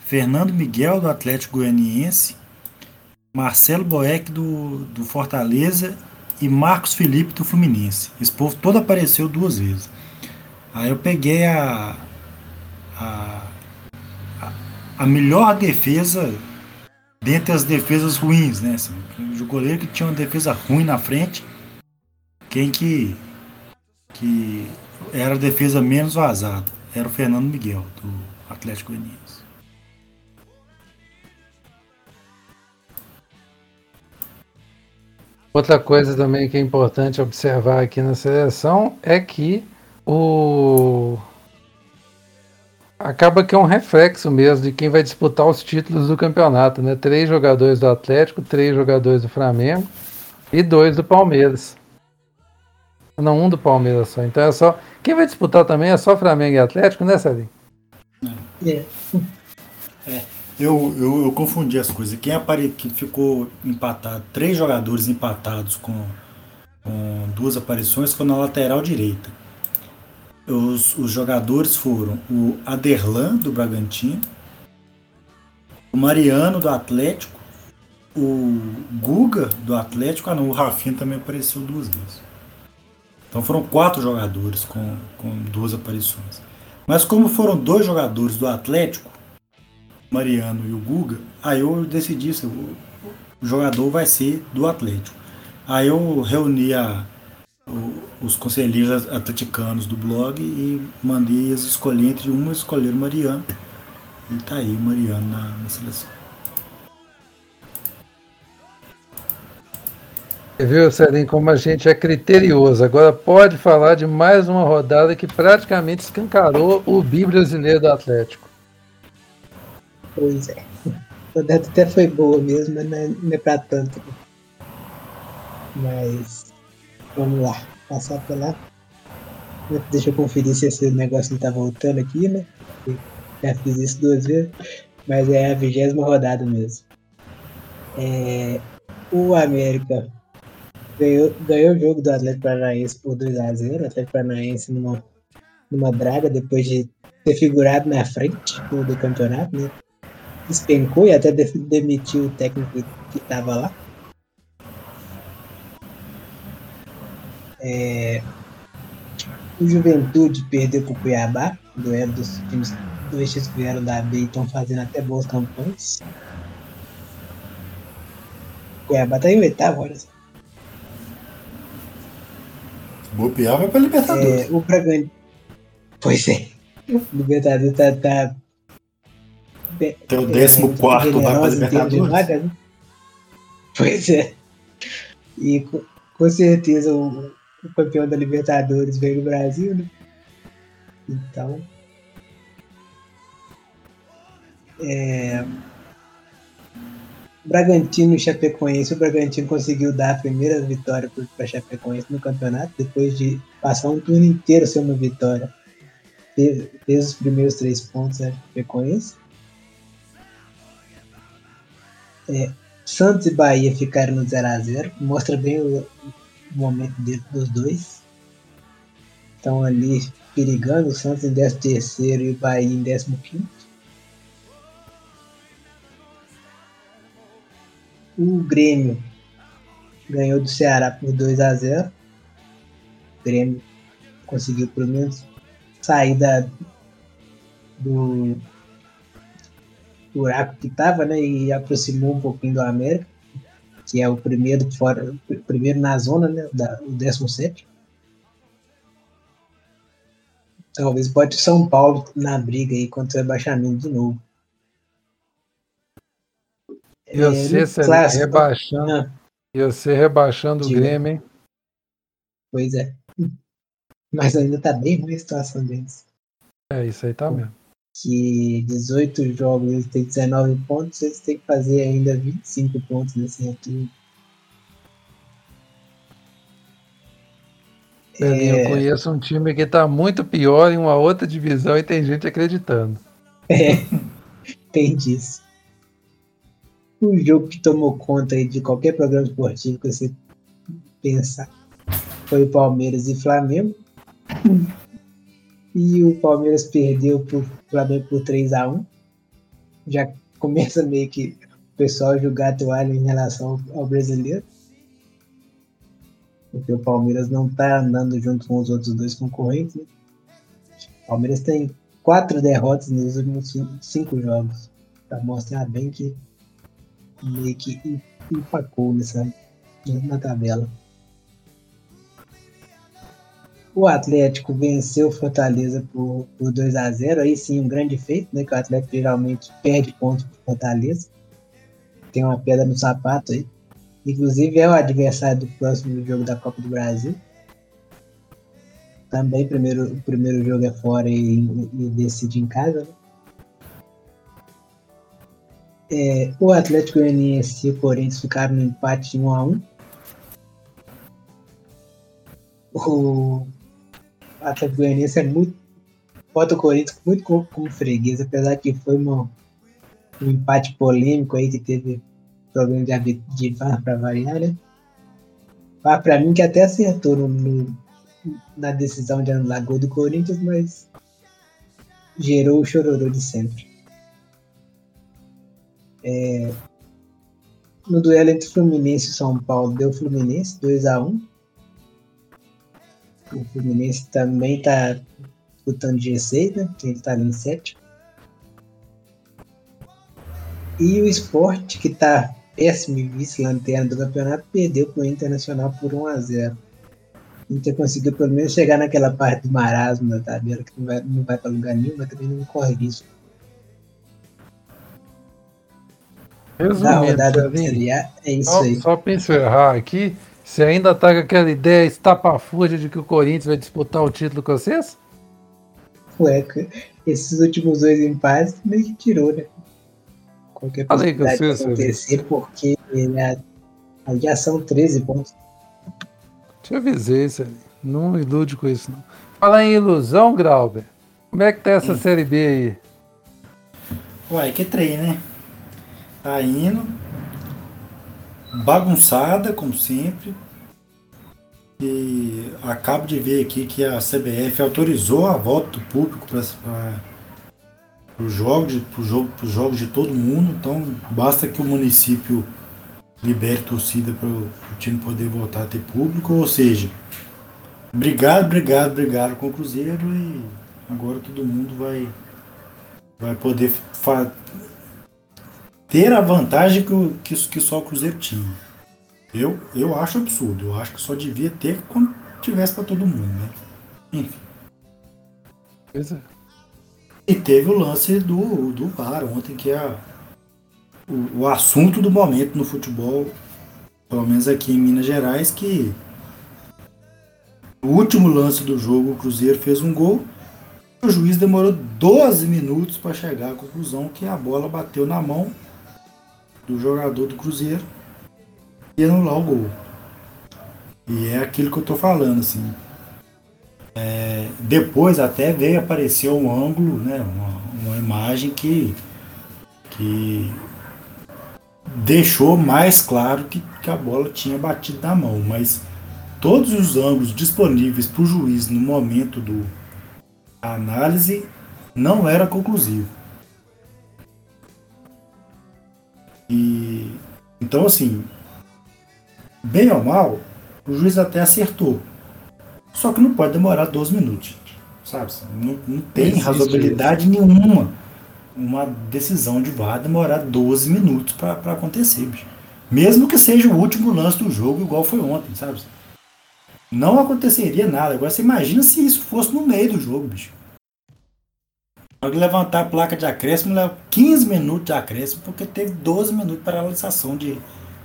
Fernando Miguel do Atlético Goianiense. Marcelo Boeck do, do Fortaleza. E Marcos Felipe do Fluminense. Esse povo todo apareceu duas vezes. Aí eu peguei a, a a melhor defesa dentre as defesas ruins, né? O goleiro que tinha uma defesa ruim na frente, quem que, que era a defesa menos vazada era o Fernando Miguel, do Atlético Goianiense. Outra coisa também que é importante observar aqui na seleção é que o acaba que é um reflexo mesmo de quem vai disputar os títulos do campeonato, né? Três jogadores do Atlético, três jogadores do Flamengo e dois do Palmeiras. Não, um do Palmeiras só. Então é só. Quem vai disputar também é só Flamengo e Atlético, né, Celinho? É. é. Eu, eu, eu, confundi as coisas. Quem apare... que ficou empatado, três jogadores empatados com, com duas aparições foi na lateral direita. Os, os jogadores foram o Aderlan, do Bragantino, o Mariano, do Atlético, o Guga, do Atlético, ah não, o Rafinha também apareceu duas vezes. Então foram quatro jogadores com, com duas aparições. Mas como foram dois jogadores do Atlético, Mariano e o Guga, aí eu decidi se o, jogador vai ser do Atlético. Aí eu reuni a, os conselheiros atleticanos do blog e mandei eles escolher entre uma escolher o Mariano. E tá aí o Mariano na, na seleção. Viu, Celinho, como a gente é criterioso. Agora pode falar de mais uma rodada que praticamente escancarou o bi brasileiro do Atlético. Pois é. A rodada até foi boa mesmo, mas não é, não é pra tanto. Mas vamos lá, passar pela. Deixa eu conferir se esse negócio não tá voltando aqui, né? Já fiz isso duas vezes, mas é a vigésima rodada mesmo. É, o América ganhou, ganhou o jogo do Atlético Paranaense por 2x0. O Atlético Paranaense numa, numa draga depois de ter figurado na frente do, do campeonato, né? Despencou e até de, demitiu o técnico que estava lá. É, o Juventude perdeu para o Cuiabá, duelo dos times dois times que vieram da B e estão fazendo até boas campanhas. O Cuiabá está em oitavo, olha só. Bopear vai pra Libertadores. É, o Bragantino. Pois é. O Libertadores tá. tá Tem o 14 vai pra Libertadores. Vaga, né? Pois é. E com, com certeza o, o, campeão da Libertadores veio do Brasil, né? Então. É, Bragantino e Chapecoense. O Bragantino conseguiu dar a primeira vitória para Chapecoense no campeonato, depois de passar um turno inteiro sem uma vitória. Fez, fez os primeiros três pontos a Chapecoense. É, Santos e Bahia ficaram no 0x0. Mostra bem o, momento dos dois. Estão ali perigando. O Santos em 13 e o Bahia em 15. O Grêmio ganhou do Ceará por 2 a 0 O Grêmio conseguiu pelo menos sair da, do buraco que estava, né? E aproximou um pouquinho do América, que é o primeiro fora, primeiro na zona, né? Da, o 17. Talvez pode São Paulo na briga aí contra o rebaixamento de novo. E você, é, rebaixando, ah. e você rebaixando Diga. o Grêmio, hein? Pois é. Mas ainda tá bem ruim a situação deles. É, isso aí tá mesmo. Que 18 jogos eles têm 19 pontos, eles têm que fazer ainda 25 pontos nesse retorno. É... Eu conheço um time que tá muito pior em uma outra divisão e tem gente acreditando. É, tem disso o jogo que tomou conta de qualquer programa esportivo que você pensar foi o Palmeiras e Flamengo. E o Palmeiras perdeu para o Flamengo por 3 a 1 Já começa meio que o pessoal jogar a toalha em relação ao brasileiro. Porque o Palmeiras não está andando junto com os outros dois concorrentes. Né? O Palmeiras tem quatro derrotas nos últimos cinco jogos. Para mostrar bem que meio que empacou nessa, na tabela. O Atlético venceu Fortaleza por, por 2 a 0 aí sim um grande feito, né? Que o Atlético geralmente perde pontos para Fortaleza. Tem uma pedra no sapato aí. Inclusive é o adversário do próximo jogo da Copa do Brasil. Também primeiro, o primeiro jogo é fora e, e decide em casa, né? É, o Atlético Goianiense e o Corinthians ficaram no empate 1 a 1 O Atlético Goianiense é muito. Bota o Corinthians muito como, como freguês, apesar que foi uma, um empate polêmico aí que teve problema de, de VAR para variar, né? VAR para mim que até acertou no, no, na decisão de anular gol do Corinthians, mas gerou o chororô de sempre. É, no duelo entre Fluminense e São Paulo, deu Fluminense 2 a 1 O Fluminense também está disputando G6, né? Ele está ali em 7. E o esporte, que está péssimo vice-lanterna do campeonato, perdeu para o Internacional por 1 a 0 O Inter conseguiu pelo menos chegar naquela parte do marasmo da tabela, que não vai, não vai para lugar nenhum, mas também não corre risco. Resumindo, rodada da Celinho, Série A, é isso só, aí. só para encerrar aqui, você ainda tá com aquela ideia estapafúrdia de que o Corinthians vai disputar o título com vocês? Ué, que esses últimos dois empates meio que tirou, né? Qualquer você, de acontecer, porque né, aí já são 13 pontos. Te avisei, Celinho. Não ilude com isso, não. Fala em ilusão, Grauber. Como é que tá essa Série B aí? Uai, que trem, né? Tá indo. Bagunçada, como sempre. E acabo de ver aqui que a CBF autorizou a volta do público para os jogos, de- jogo, jogos de todo mundo. Então basta que o município libere torcida para o time poder voltar a ter público. Ou seja, obrigado, obrigado, obrigado com o Cruzeiro e agora todo mundo vai, vai poder ter a vantagem que, o- que, que só o Cruzeiro tinha. Eu, eu acho absurdo. Eu acho que só devia ter quando tivesse para todo mundo, né? Enfim. Pois é. E teve o lance do, do VAR ontem, que é o, o assunto do momento no futebol, pelo menos aqui em Minas Gerais, que no último lance do jogo o Cruzeiro fez um gol. O juiz demorou 12 minutos para chegar à conclusão que a bola bateu na mão do jogador do Cruzeiro e anular o gol. E é aquilo que eu tô falando, assim. É, depois até veio aparecer um ângulo, né, uma, uma imagem que, que deixou mais claro que, que a bola tinha batido na mão, mas todos os ângulos disponíveis para o juiz no momento do análise não era conclusivo. E então assim, bem ou mal, o juiz até acertou. Só que não pode demorar 12 minutos, sabe? Não, não tem Existe razoabilidade nenhuma uma decisão de VAR demorar 12 minutos para acontecer, bicho. Mesmo que seja o último lance do jogo, igual foi ontem, sabe? Não aconteceria nada. Agora você imagina se isso fosse no meio do jogo, bicho. Na hora de levantar a placa de acréscimo, leva 15 minutos de acréscimo, porque teve 12 minutos para realização de,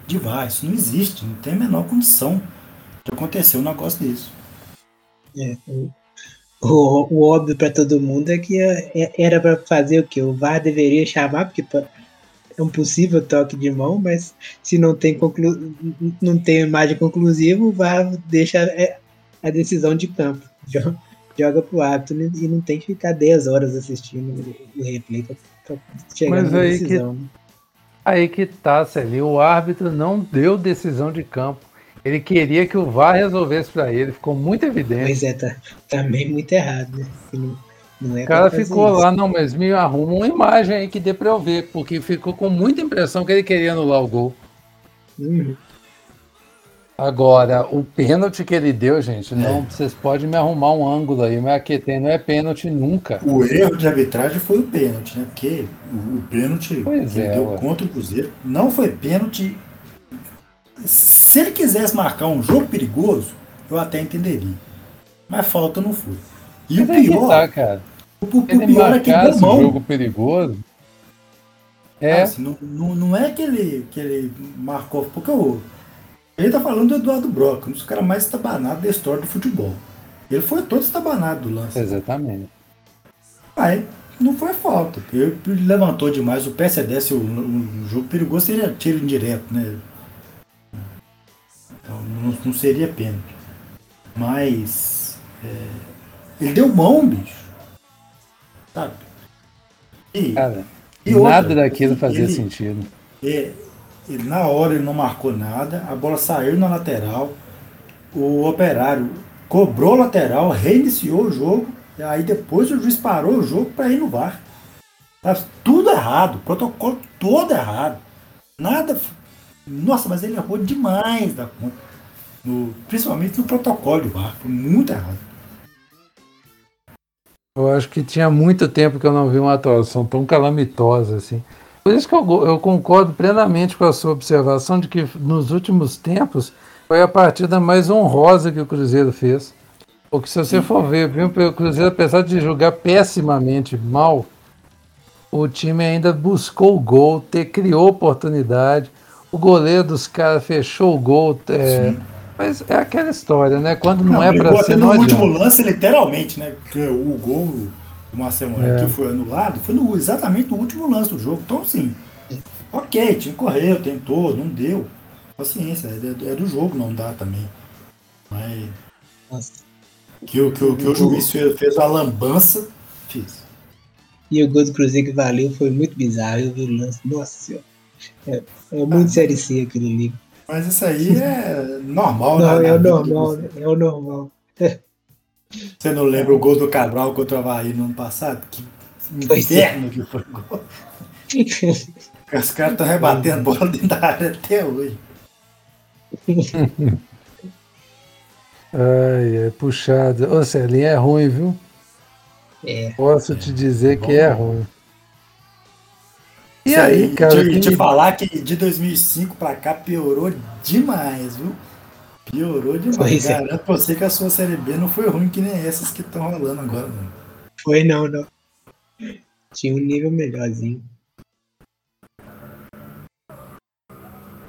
de VAR. Isso não existe, não tem a menor condição de acontecer um negócio desse. É, o, o, o óbvio para todo mundo é que é- era para fazer o que? O VAR deveria chamar, porque é um possível toque de mão, mas se não tem, conclu, não tem imagem conclusiva, o VAR deixa é, a decisão de campo. Jo- Joga pro árbitro e não tem que ficar 10 horas assistindo o replay para chegar Mas na aí que- decisão. né? Aí que tá, Celinho. O árbitro não deu decisão de campo. Ele queria que o VAR resolvesse pra ele. Ficou muito evidente. Pois é, tá também muito errado, né? Que Não, é O cara pra ficou isso. lá, não, mas me arruma uma imagem aí que dê pra eu ver, porque ficou com muita impressão que ele queria anular o gol. Uhum. Agora, o pênalti que ele deu, gente, É. não, vocês podem me arrumar um ângulo aí, mas aqui tem, não é pênalti nunca. O erro de arbitragem foi o pênalti, né? Porque o, o pênalti Pois que ele é, deu ué. contra o Cruzeiro não foi pênalti. Se ele quisesse marcar um jogo perigoso, eu até entenderia. Mas falta não foi. E o Mas que pior, tá, cara. o, o ele pior é que deu marcasse um mão. jogo perigoso, é, Ah, assim, não, não, não é que ele, que ele marcou, porque o, ele tá falando do Eduardo Broca, um dos caras mais estabanados da história do futebol. Ele foi todo estabanado do lance. exatamente. Aí não foi falta. Ele levantou demais o pé, se desse o, o jogo perigoso, seria tiro indireto, né? Então não, não seria pênalti. Mas é, ele deu mão, bicho. Sabe? E, Cara, e outra, nada daquilo fazia ele- sentido. é, ele, na hora ele não marcou nada, a bola saiu na lateral, o operário cobrou lateral, reiniciou o jogo, e aí depois o juiz parou o jogo para ir no VAR. Tá tudo errado, protocolo todo errado. Nada. Nossa, mas ele errou demais da conta. No- principalmente no protocolo do VAR, foi muito errado. Eu acho que tinha muito tempo que eu não vi uma atuação tão calamitosa assim. Por isso que eu, eu concordo plenamente com a sua observação de que nos últimos tempos foi a partida mais honrosa que o Cruzeiro fez. Porque se você for ver, viu, o Cruzeiro, apesar de jogar pessimamente mal, o time ainda buscou o gol, ter, criou oportunidade. O goleiro dos caras fechou o gol. É, mas é aquela história, né? Quando não, não é para ser. No último lance, literalmente, né? Porque o gol do Marcelo é. que foi anulado foi no, exatamente no último lance do jogo. Então, assim, ok, time correu, tentou, não deu. Paciência, é, é do jogo, não dá também. Mas. Nossa. Que, o, que, o, que o juiz fez, fez a lambança, fiz. E o gol do Cruzeiro que valeu foi muito bizarro. Eu vi o lance. Nossa senhora. É, é muito ah, série C aquilo ali. Mas isso aí é normal, não, né? É o normal, né? É o normal. Você não lembra o gol do Cabral contra o Havaí no ano passado? Que é. inferno que foi o gol. Os caras estão rebatendo bola dentro da área até hoje. Ai, é puxado. Ô, Celinho, é ruim, viu? É. Posso te dizer é que é ruim. E aí, cara? Te, te falar que de 2005 pra cá piorou demais, viu? Piorou demais. Pois é. Garanto é. pra você que a sua Série B não foi ruim que nem essas que estão rolando agora, mano. Foi não, não. Tinha um nível melhorzinho.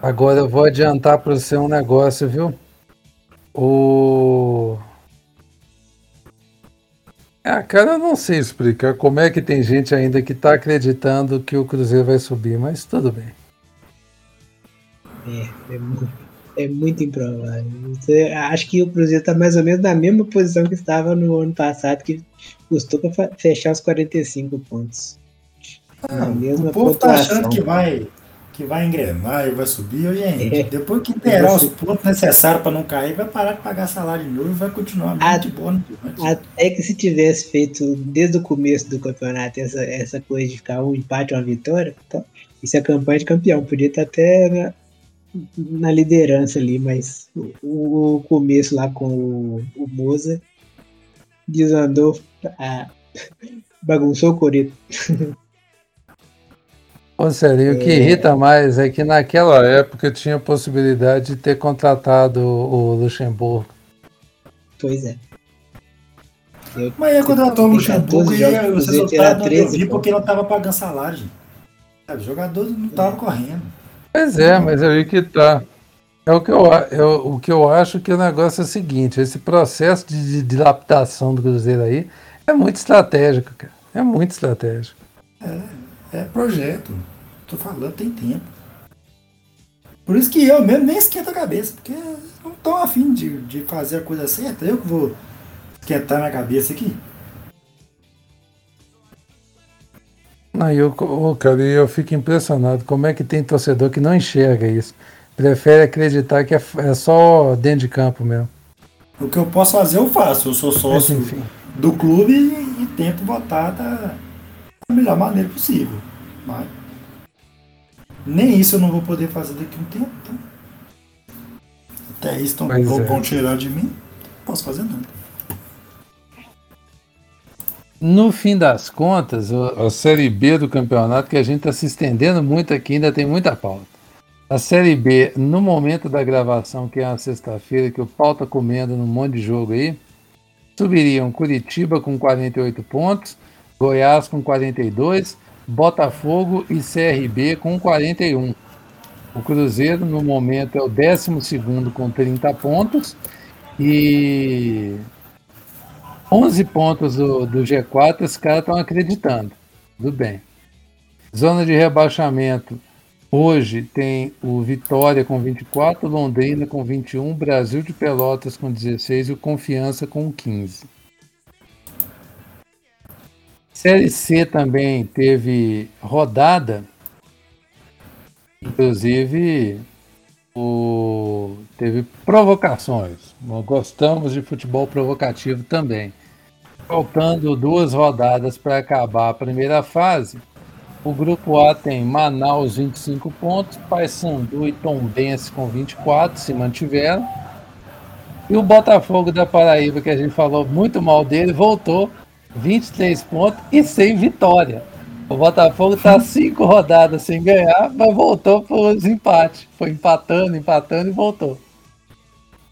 Agora eu vou adiantar para você um negócio, viu? O. Ah, cara, eu não sei explicar como é que tem gente ainda que está acreditando que o Cruzeiro vai subir, mas tudo bem. É, é muito, é muito improvável. Acho que o Cruzeiro está mais ou menos na mesma posição que estava no ano passado, que custou para fechar os 45 pontos. Ah, o povo está achando que vai que vai engrenar e vai subir. Gente, é. depois que terá os pontos necessários para não cair, vai parar de pagar salário de novo e vai continuar muito bom. Até que se tivesse feito desde o começo do campeonato essa, essa coisa de ficar um empate ou uma vitória, então, isso é campanha de campeão. Podia estar até na, liderança ali, mas o, o, começo lá com o, o Moza desandou, ah, bagunçou o Corito. Ô, Sério, o que é. irrita mais é que naquela época tinha a possibilidade de ter contratado o Luxemburgo. Pois é. Eu, Mas ia contratar o Luxemburgo e o resultado não vi porque não estava pagando salário. Sabe, o jogador não estava é. correndo. Pois é, mas aí que tá. É o que eu, é o que eu acho que o negócio é o seguinte: esse processo de, de dilapidação do Cruzeiro aí é muito estratégico, cara. É muito estratégico. É. É projeto. Tô falando, tem tempo. Por isso que eu mesmo nem esquento a cabeça, porque não tô afim de, de fazer a coisa certa. Eu que vou esquentar minha cabeça aqui. Não, eu, oh, cara, eu fico impressionado como é que tem torcedor que não enxerga isso. Prefere acreditar que é, é só dentro de campo mesmo. O que eu posso fazer, eu faço. Eu sou sócio do clube e, e tento votar da, da melhor maneira possível. Mas nem isso eu não vou poder fazer daqui a um tempo. Então. Até isso tão, vão, é. tirar de mim. Não posso fazer nada. No fim das contas, a Série B do campeonato, que a gente está se estendendo muito aqui, ainda tem muita pauta. A Série B, no momento da gravação, que é uma sexta-feira, que o pau tá comendo num monte de jogo aí, subiriam Curitiba com 48 pontos, Goiás com 42, Botafogo e CRB com 41. O Cruzeiro, no momento, é o 12 com 30 pontos e 11 pontos do, do G4. Esses caras estão acreditando. Tudo bem. Zona de rebaixamento. Hoje tem o Vitória com 24, Londrina com 21, Brasil de Pelotas com 16 e o Confiança com 15. Série C também teve rodada, inclusive o, teve provocações. Nós gostamos de futebol provocativo também. Faltando duas rodadas para acabar a primeira fase, o grupo A tem Manaus 25 pontos, Paysandu e Tombense com 24 se mantiveram. E o Botafogo da Paraíba, que a gente falou muito mal dele, voltou 23 pontos e sem vitória. O Botafogo tá cinco rodadas sem ganhar, mas voltou para os empates. Foi empatando, empatando e voltou.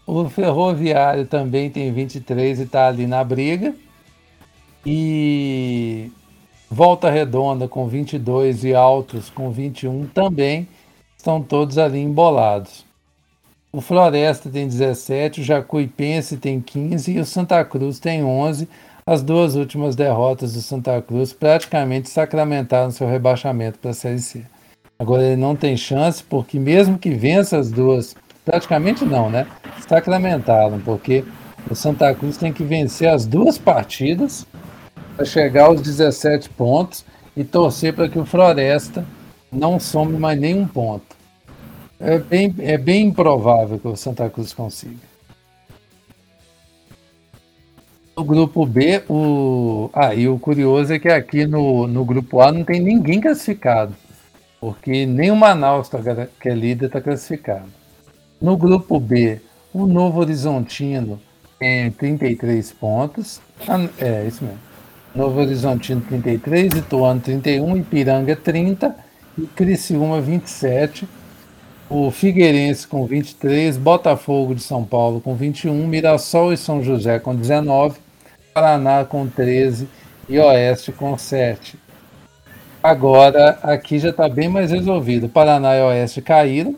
O Ferroviário também tem 23 e está ali na briga. E Volta Redonda com 22 e Altos com 21 também estão todos ali embolados. O Floresta tem 17, o Jacuipense tem 15 e o Santa Cruz tem 11. As duas últimas derrotas do Santa Cruz praticamente sacramentaram seu rebaixamento para a Série C. Agora ele não tem chance, porque mesmo que vença as duas Praticamente não, né? Sacramentaram, porque o Santa Cruz tem que vencer as duas partidas para chegar aos 17 pontos e torcer para que o Floresta não some mais nenhum ponto. É bem, é bem improvável que o Santa Cruz consiga. No grupo B, o. Ah, e o curioso é que aqui no, no grupo A não tem ninguém classificado. Porque nem o Manaus, tá, que é líder, está classificado. No grupo B, o Novo Horizontino tem 33 pontos. Ah, é, isso mesmo. Novo Horizontino 33, Ituano 31, Ipiranga 30 e Criciúma 27. O Figueirense com 23, Botafogo de São Paulo com 21, Mirassol e São José com 19, Paraná com 13 e Oeste com 7. Agora aqui já está bem mais resolvido. Paraná e Oeste caíram,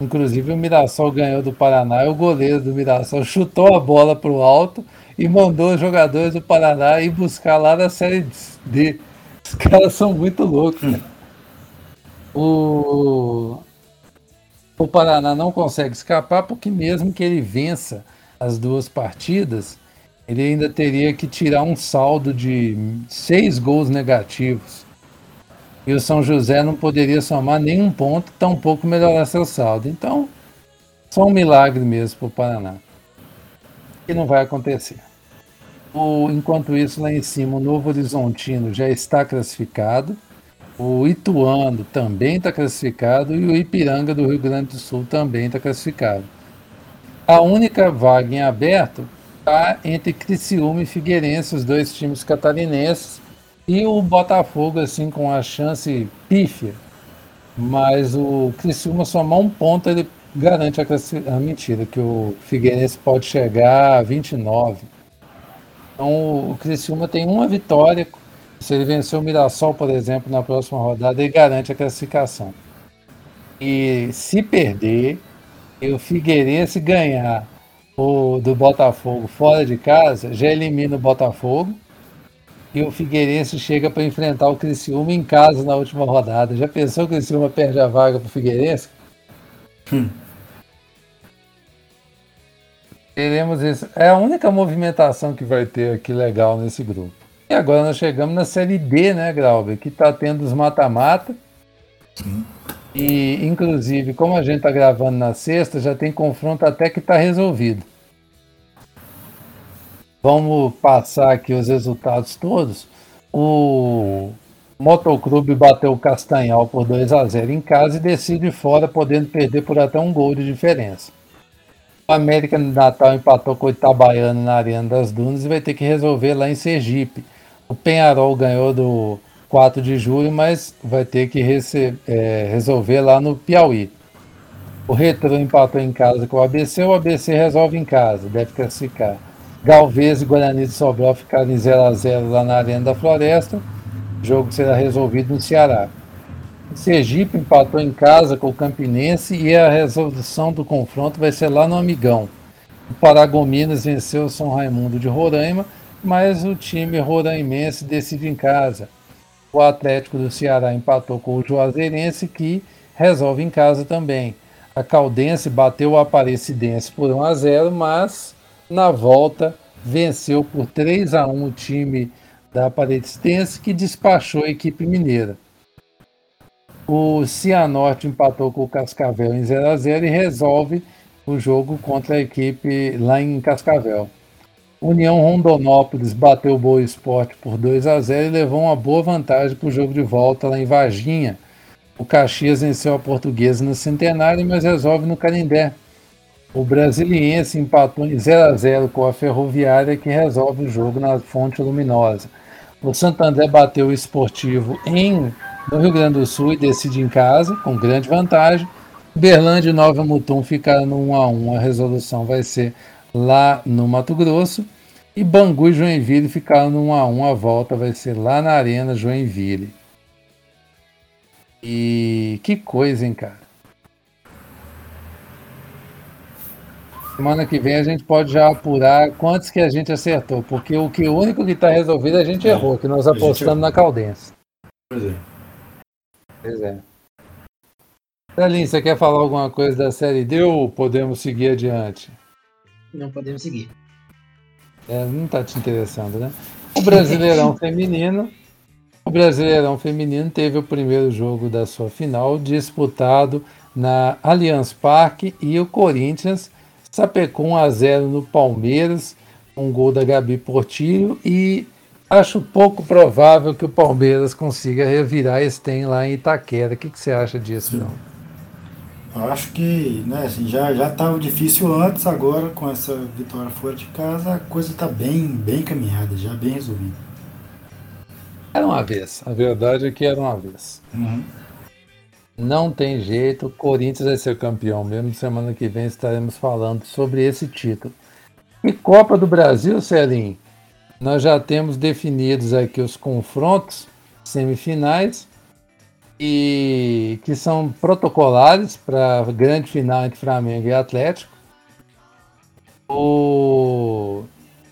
Inclusive o Mirassol ganhou do Paraná o goleiro do Mirassol chutou a bola para o alto e mandou os jogadores do Paraná ir buscar lá na Série D. Os caras são muito loucos. Né? O... o Paraná não consegue escapar porque mesmo que ele vença as duas partidas, ele ainda teria que tirar um saldo de seis gols negativos e o São José não poderia somar nenhum ponto, tampouco melhorar seu saldo. Então, só um milagre mesmo para o Paraná. Que não vai acontecer. O, enquanto isso, lá em cima, o Novo Horizontino já está classificado. O Ituano também está classificado e o Ipiranga do Rio Grande do Sul também está classificado. A única vaga em aberto está entre Criciúma e Figueirense, os dois times catarinenses, e o Botafogo, assim, com a chance pífia. Mas o Criciúma somar um ponto, ele garante a, a mentira, que o Figueirense pode chegar a 29. Então o Criciúma tem uma vitória. Se ele vencer o Mirassol, por exemplo, na próxima rodada, ele garante a classificação. E se perder, e o Figueirense ganhar o do Botafogo fora de casa, já elimina o Botafogo e o Figueirense chega para enfrentar o Criciúma em casa na última rodada. Já pensou que o Criciúma perde a vaga para o Figueirense? Hum. Teremos isso. É a única movimentação que vai ter aqui legal nesse grupo. E agora nós chegamos na Série D, né, Grauber? Que está tendo os mata-mata. E, inclusive, como a gente está gravando na sexta, já tem confronto até que está resolvido. Vamos passar aqui os resultados todos. O Motoclube bateu o Castanhal por 2 a 0 em casa e decide fora, podendo perder por até um gol de diferença. O América de Natal empatou com o Itabaiano na Arena das Dunas e vai ter que resolver lá em Sergipe. O Penharol ganhou do 4 de julho, mas vai ter que é, resolver lá no Piauí. O Retro empatou em casa com o ABC, o ABC resolve em casa, deve classificar. Galvez e Guarani de Sobral ficaram em 0 a 0 lá na Arena da Floresta. O jogo será resolvido no Ceará. Sergipe empatou em casa com o Campinense e a resolução do confronto vai ser lá no Amigão. O Paragominas venceu o São Raimundo de Roraima, mas o time roraimense decide em casa. O Atlético do Ceará empatou com o Juazeirense, que resolve em casa também. A Caldense bateu o Aparecidense por 1 a 0, mas na volta, venceu por 3 a 1 o time da Aparecidense, que despachou a equipe mineira. O Cianorte empatou com o Cascavel em 0 a 0 e resolve o jogo contra a equipe lá em Cascavel. União Rondonópolis bateu o Boa Esporte por 2 a 0 e levou uma boa vantagem para o jogo de volta lá em Varginha. O Caxias venceu a Portuguesa no Centenário, mas resolve no Canindé o Brasiliense empatou em 0 a 0 com a Ferroviária, que resolve o jogo na Fonte Luminosa. O Santo André bateu o esportivo em, no Rio Grande do Sul e decide em casa, com grande vantagem. Berlândia e Nova Mutum ficaram no 1 a 1 A resolução vai ser lá no Mato Grosso. E Bangu e Joinville ficaram no 1 a 1 A volta vai ser lá na Arena Joinville. E que coisa, hein, cara? Semana que vem a gente pode já apurar quantos que a gente acertou, porque o que o único que está resolvido a gente é, errou, que nós apostamos na Caldense. Pois é. Pois é. Celinho, você quer falar alguma coisa da série D ou podemos seguir adiante? Não podemos seguir. É, não está te interessando, né? O Brasileirão Feminino. O Brasileirão Feminino teve o primeiro jogo da sua final disputado na Allianz Parque e o Corinthians sapecou 1 a 0 no Palmeiras, um gol da Gabi Portillo e acho pouco provável que o Palmeiras consiga revirar esse tem lá em Itaquera. O que, que você acha disso, não? Eu acho que né, assim, já estava difícil antes, agora com essa vitória fora de casa, a coisa está bem, bem caminhada, já bem resolvida. Era uma vez, a verdade é que era uma vez. Uhum. Não tem jeito, o Corinthians vai ser campeão mesmo. Semana que vem estaremos falando sobre esse título. E Copa do Brasil, Celim, nós já temos definidos aqui os confrontos semifinais e que são protocolares para a grande final entre Flamengo e Atlético. O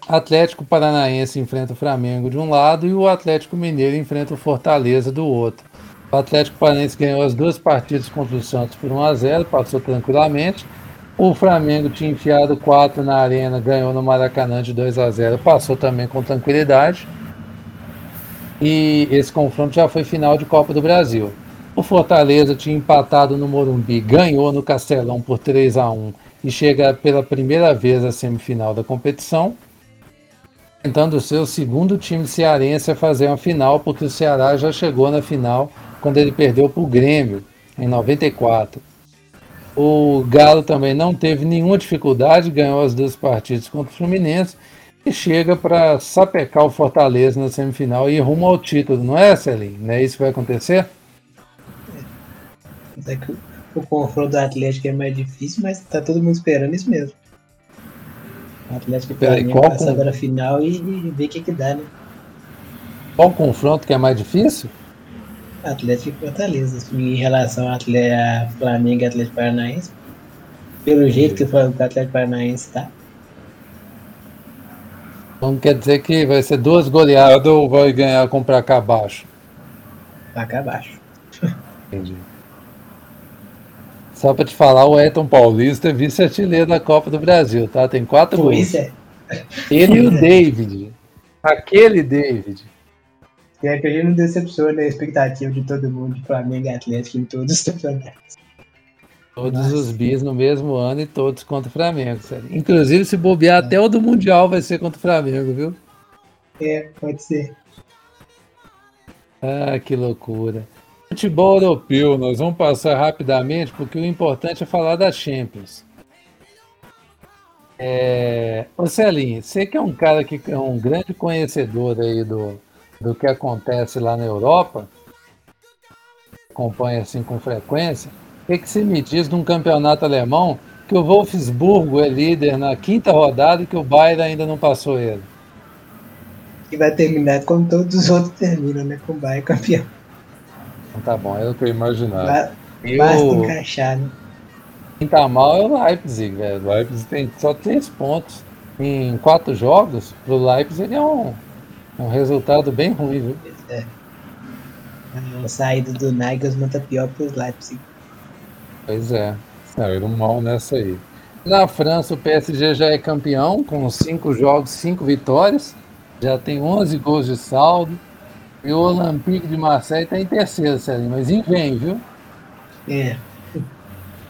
Atlético Paranaense enfrenta o Flamengo de um lado e o Atlético Mineiro enfrenta o Fortaleza do outro. O Atlético Paranaense ganhou as duas partidas contra o Santos por 1 a 0, passou tranquilamente. O Flamengo tinha enfiado 4 na arena, ganhou no Maracanã de 2 a 0, passou também com tranquilidade. E esse confronto já foi final de Copa do Brasil. O Fortaleza tinha empatado no Morumbi, ganhou no Castelão por 3 a 1 e chega pela primeira vez à semifinal da competição, tentando ser o segundo time cearense a fazer uma final, porque o Ceará já chegou na final quando ele perdeu para o Grêmio em 94. O Galo também não teve nenhuma dificuldade, ganhou as duas partidas contra o Fluminense e chega para sapecar o Fortaleza na semifinal e rumo ao título, não é, Celinho? Não é isso que vai acontecer? É que o confronto do Atlético é mais difícil, mas tá todo mundo esperando isso mesmo. O Atlético Peraí, passar com- agora a final e, e ver o que, que dá, né? Qual o confronto que é mais difícil? Atlético e Fortaleza. Em relação ao Atle- a Flamengo e Atlético Paranaense, pelo jeito que o Atlético Paranaense tá, Então quer dizer que vai ser duas goleadas ou vai ganhar com pra cá abaixo? vai cá abaixo. Entendi. Só para te falar, o Elton Paulista é vice-artilheiro da Copa do Brasil, tá? Tem quatro Pois gols. é. Ele e o David. Aquele David. É que a gente não decepciona a expectativa de todo mundo de Flamengo e Atlético em todos os campeonatos. Todos Nossa. os bis no mesmo ano e todos contra o Flamengo. sério. Inclusive, se bobear, até o do Mundial vai ser contra o Flamengo, viu? É, pode ser. Ah, que loucura. Futebol europeu, nós vamos passar rapidamente, porque o importante é falar da Champions. É... Ô Celinho, você que é um cara que é um grande conhecedor aí do, do que acontece lá na Europa, acompanha assim com frequência, o que, que você me diz de um campeonato alemão que o Wolfsburgo é líder na quinta rodada e que o Bayern ainda não passou ele? E vai terminar como todos os outros terminam, né? Com o Bayern campeão. Então tá bom, era o que eu imaginava. Ba- Basta o- encaixar, né? Quem tá mal é o Leipzig, velho. O Leipzig tem só três pontos em quatro jogos. Pro Leipzig é um, um resultado bem ruim, viu? A saída do Nagelsmann tá pior pros Leipzig. Pois é, saíram mal nessa aí. Na França, o PSG já é campeão, com cinco jogos, cinco vitórias. Já tem 11 gols de saldo. E o Olympique de Marseille está em terceiro, Celinho, mas em vem, viu? É,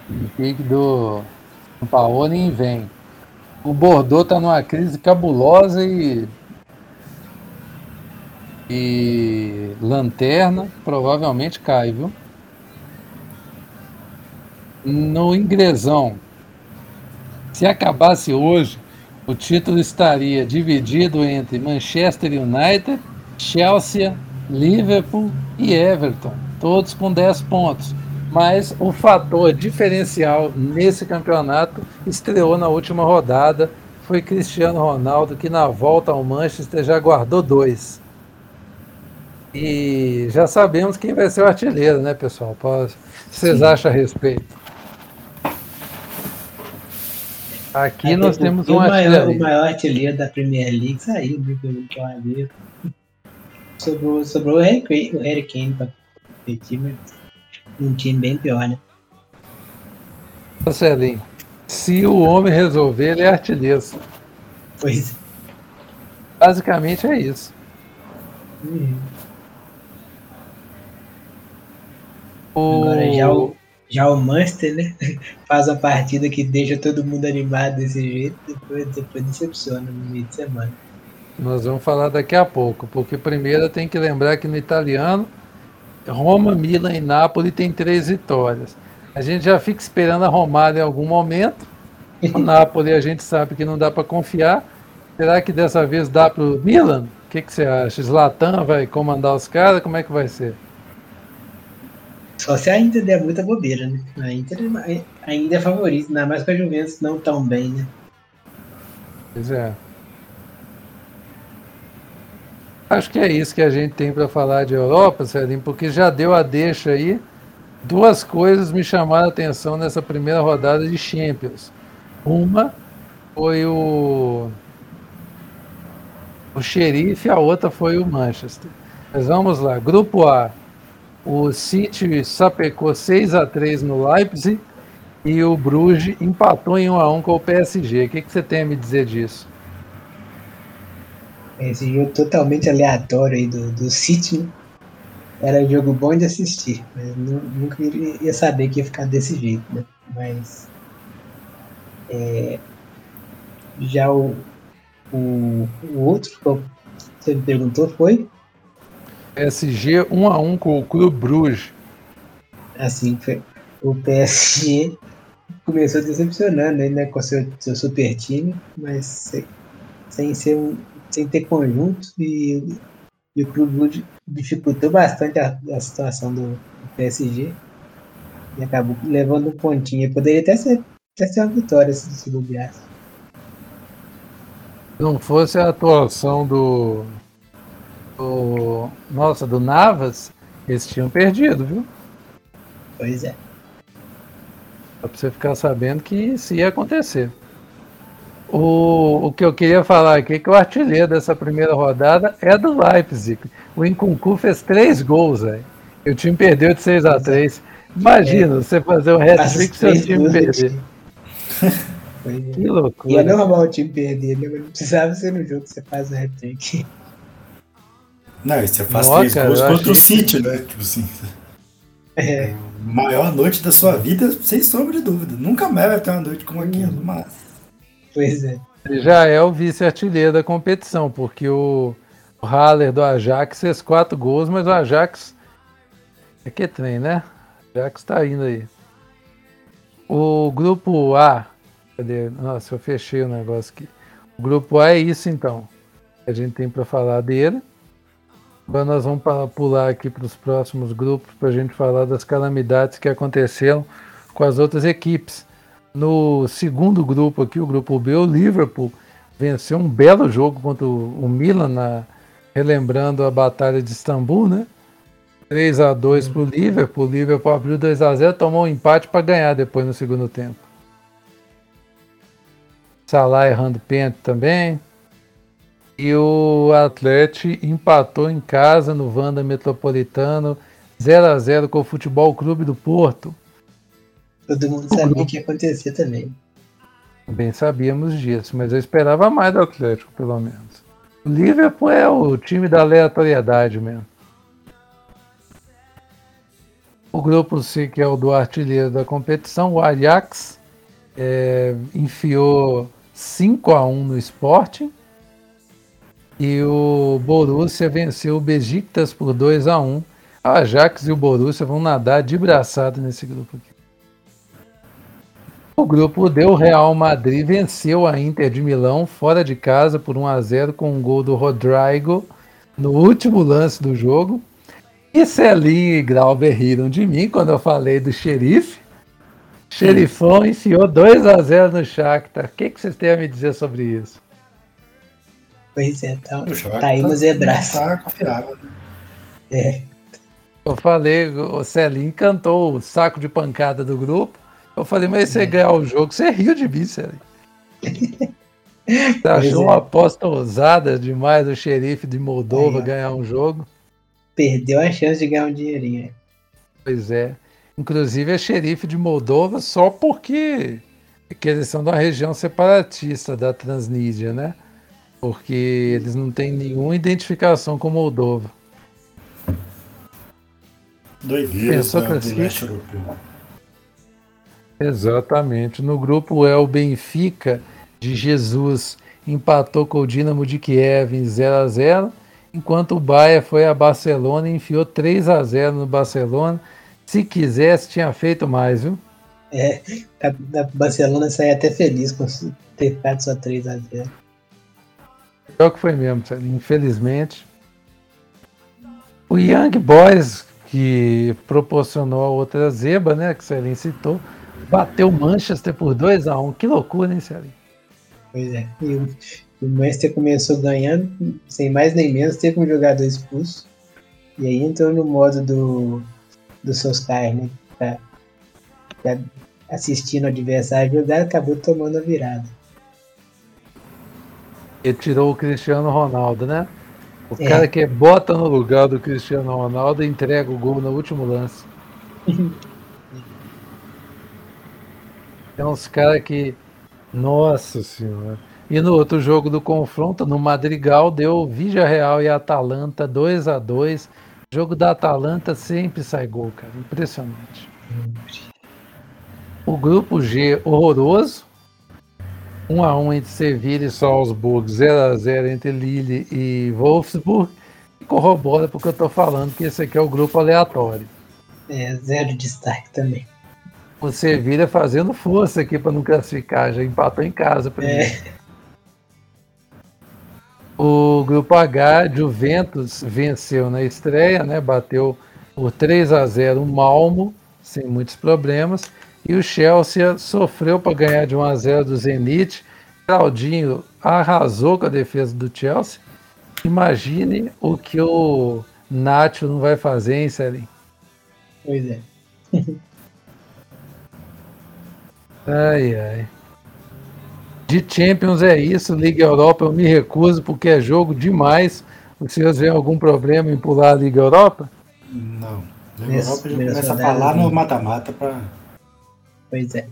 Olympique do Paoli em vem. O Bordeaux está numa crise cabulosa e. E Lanterna provavelmente cai, viu? No inglesão, se acabasse hoje, o título estaria dividido entre Manchester United, Chelsea, Liverpool e Everton, todos com 10 pontos. Mas o fator diferencial nesse campeonato estreou na última rodada. Foi Cristiano Ronaldo que na volta ao Manchester já guardou dois. E já sabemos quem vai ser o artilheiro, né, pessoal? O que vocês Sim. acham a respeito? Aqui nós temos um o maior, o maior artilheiro da Premier League saiu, viu, pelo que eu Sobrou, sobrou o Harry Kane, o Harry Kane pra competir, mas um time bem pior, né? Marcelinho, se o homem resolver, ele é artilheiro. Pois é. Basicamente é isso. Uhum. O... Agora já o, já o Manchester, né? Faz uma partida que deixa todo mundo animado desse jeito, depois, depois decepciona no meio de semana. Nós vamos falar daqui a pouco, porque primeiro tem que lembrar que no italiano, Roma, Milan e Nápoles tem três vitórias. A gente já fica esperando a Romário em algum momento. O Nápoles a gente sabe que não dá para confiar. Será que dessa vez dá para o Milan? O que, que você acha? Zlatan vai comandar os caras? Como é que vai ser? Só se a Inter der muita bobeira, né? A Inter ainda é favorita, ainda mais com a Juventus não tão bem, né? Pois é. Acho que é isso que a gente tem para falar de Europa, Celinho, porque já deu a deixa aí. Duas coisas me chamaram a atenção nessa primeira rodada de Champions. Uma foi o o Xerife, a outra foi o Manchester. Mas vamos lá, grupo A. O City sapecou 6 a 3 no Leipzig e o Bruges empatou em 1 a 1 com o PSG. O que, que você tem a me dizer disso? Esse jogo totalmente aleatório aí do, do City, né? Era um jogo bom de assistir, mas nunca ia saber que ia ficar desse jeito, né? Mas é, já o, o, o outro que você me perguntou foi? PSG 1 a 1 com o Clube Bruges. Assim, foi, o PSG começou decepcionando né, com seu, seu super time, mas sem, sem ser sem ter conjunto e, e o Clube dificultou bastante a, a situação do, do, PSG e acabou levando um pontinho. Poderia até ser, até ser uma vitória se se bobeasse. Não fosse a atuação do, do. Nossa, do Navas, eles tinham perdido, viu? Pois é. Só pra você ficar sabendo que isso ia acontecer. O, o que eu queria falar aqui é que o artilheiro dessa primeira rodada é do Leipzig. O Incuncu fez três gols, velho. E o time perdeu de 6 a 3 Imagina é. você fazer um hat-trick e seu time perder. que loucura. E é normal o time perder, né? Não precisava ser no jogo que você faz o hat-trick. Não, você faz Nossa, três gols contra o City, né? Tipo assim. É. Maior noite da sua vida, sem sombra de dúvida. Nunca mais vai ter uma noite como aquela, hum. mas. Pois é. Ele já é o vice-artilheiro da competição, porque o, o Haller do Ajax fez quatro gols, mas o Ajax é que trem, né? O Ajax tá indo aí. O grupo A, cadê? Nossa, eu fechei o negócio aqui. O grupo A é isso então. Que a gente tem para falar dele. Agora nós vamos pular aqui para os próximos grupos para a gente falar das calamidades que aconteceram com as outras equipes. No segundo grupo aqui, o grupo B, o Liverpool venceu um belo jogo contra o Milan, na, relembrando a batalha de Istambul, né? 3 a 2 para o Liverpool. O Liverpool abriu 2 a 0 tomou um empate para ganhar depois no segundo tempo. Salah errando pênalti também. E o Atlético empatou em casa no Vanda Metropolitano 0 a 0 com o Futebol Clube do Porto. Todo mundo sabia que ia acontecer também. Bem sabíamos disso, mas eu esperava mais do Atlético, pelo menos. O Liverpool é o time da aleatoriedade mesmo. O grupo C, que é o do artilheiro da competição, o Ajax, é, enfiou 5 a 1 no Sporting. E o Borussia venceu o Besiktas por 2 a 1 O Ajax e o Borussia vão nadar de braçada nesse grupo aqui. O grupo D, Real Madrid venceu a Inter de Milão fora de casa por 1 a 0 com um gol do Rodrigo no último lance do jogo. E Celinho e Glauber riram de mim quando eu falei do xerife. Xerifão enfiou 2 a 0 no Shakhtar. O que, que vocês têm a me dizer sobre isso? Pois é, tá, tá aí no zebraço. Tá confiável. É. Eu falei, o Celinho cantou o saco de pancada do grupo. Eu falei, mas você é. ganhar o jogo, você riu de mim, Celinho. Você achou é. uma aposta ousada demais o xerife de Moldova Aí, ganhar um jogo? Perdeu a chance de ganhar um dinheirinho. Pois é. Inclusive é xerife de Moldova só porque que eles são da região separatista da Transnídia, né? Porque eles não têm nenhuma identificação com Moldova. Doideira, Pensou né, leste Exatamente. No grupo é o Benfica de Jesus empatou com o Dinamo de Kiev em 0 a 0 enquanto o Bahia foi a Barcelona e enfiou 3 a 0 no Barcelona. Se quisesse, tinha feito mais, viu? É, a, Barcelona saiu até feliz com ter feito só 3 a 0 É o que foi mesmo, infelizmente. O Young Boys, que proporcionou a outra zeba, né, que o Celim citou, bateu o Manchester por 2 a 1 Que loucura, hein, Celim? Pois é. E o, o Manchester começou ganhando, sem mais nem menos, teve um jogador expulso. E aí entrou no modo do, do Solskjaer, né? Pra, pra assistindo o adversário jogar, acabou tomando a virada. Ele tirou o Cristiano Ronaldo, né? O é. cara que bota no lugar do Cristiano Ronaldo e entrega o gol no último lance. Tem uns caras que nossa senhora. E no outro jogo do confronto, no Madrigal, deu Vigia Real e Atalanta 2 a 2 O jogo da Atalanta sempre sai gol, cara. Impressionante. O grupo G, horroroso. 1 a 1 entre Sevilha e Salzburg, 0 a 0 entre Lille e Wolfsburg. E corrobora porque eu tô falando que esse aqui é o grupo aleatório. É, zero destaque também o Sevilha fazendo força aqui para não classificar, já empatou em casa primeiro. É. O grupo H, Juventus venceu na estreia, né? Bateu por 3 a 0 o Malmo, sem muitos problemas. E o Chelsea sofreu para ganhar de 1 a 0 do Zenit. Claudinho arrasou com a defesa do Chelsea. Imagine o que o Nacho não vai fazer, hein, Celinho? Pois é. Ai, ai. De Champions é isso, Liga Europa eu me recuso porque é jogo demais. Os senhores veem algum problema em pular a Liga Europa? Não. Liga Europa a gente começa a falar no mata-mata para. Pois é.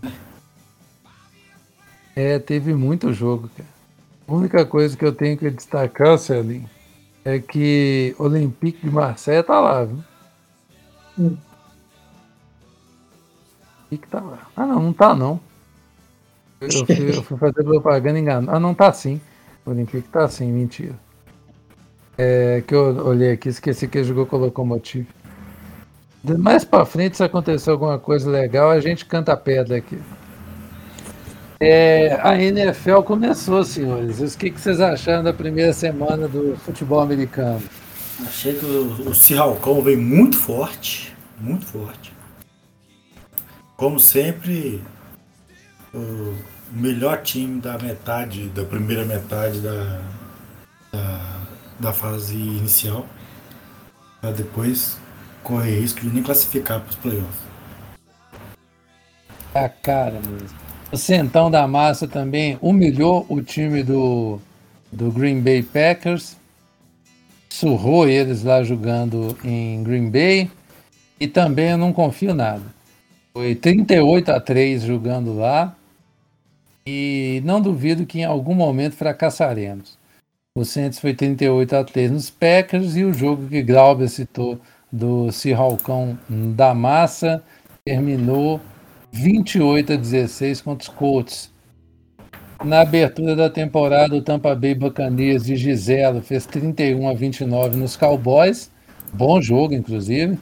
É, teve muito jogo, cara. A única coisa que eu tenho que destacar, Celinho, é que Olympique de Marseille tá lá, viu? Hum que tá lá. Ah, não, não tá não. Eu fui, eu fui fazer propaganda enganada. Ah, não tá sim. O Olympique tá sim, mentira. É que eu olhei aqui, esqueci que ele jogou com o Locomotive. Mais pra frente, se acontecer alguma coisa legal, a gente canta pedra aqui. É, a NFL começou, senhores. O que, que vocês acharam da primeira semana do futebol americano? Achei que o, o Seahawks veio muito forte, muito forte. Como sempre, o melhor time da metade, da primeira metade da, da, da fase inicial, depois correr risco de nem classificar para os playoffs. A cara mesmo. O Centão da Massa também humilhou o time do, do Green Bay Packers, surrou eles lá jogando em Green Bay, e também eu não confio nada. Foi 38 a 3 jogando lá. E não duvido que em algum momento fracassaremos. O Saints foi 38 a 3 nos Packers e o jogo que Glauber citou do Cirralcão da Massa terminou 28 a 16 contra os Colts. Na abertura da temporada, o Tampa Bay Buccaneers de Giselo fez 31 a 29 nos Cowboys. Bom jogo, inclusive.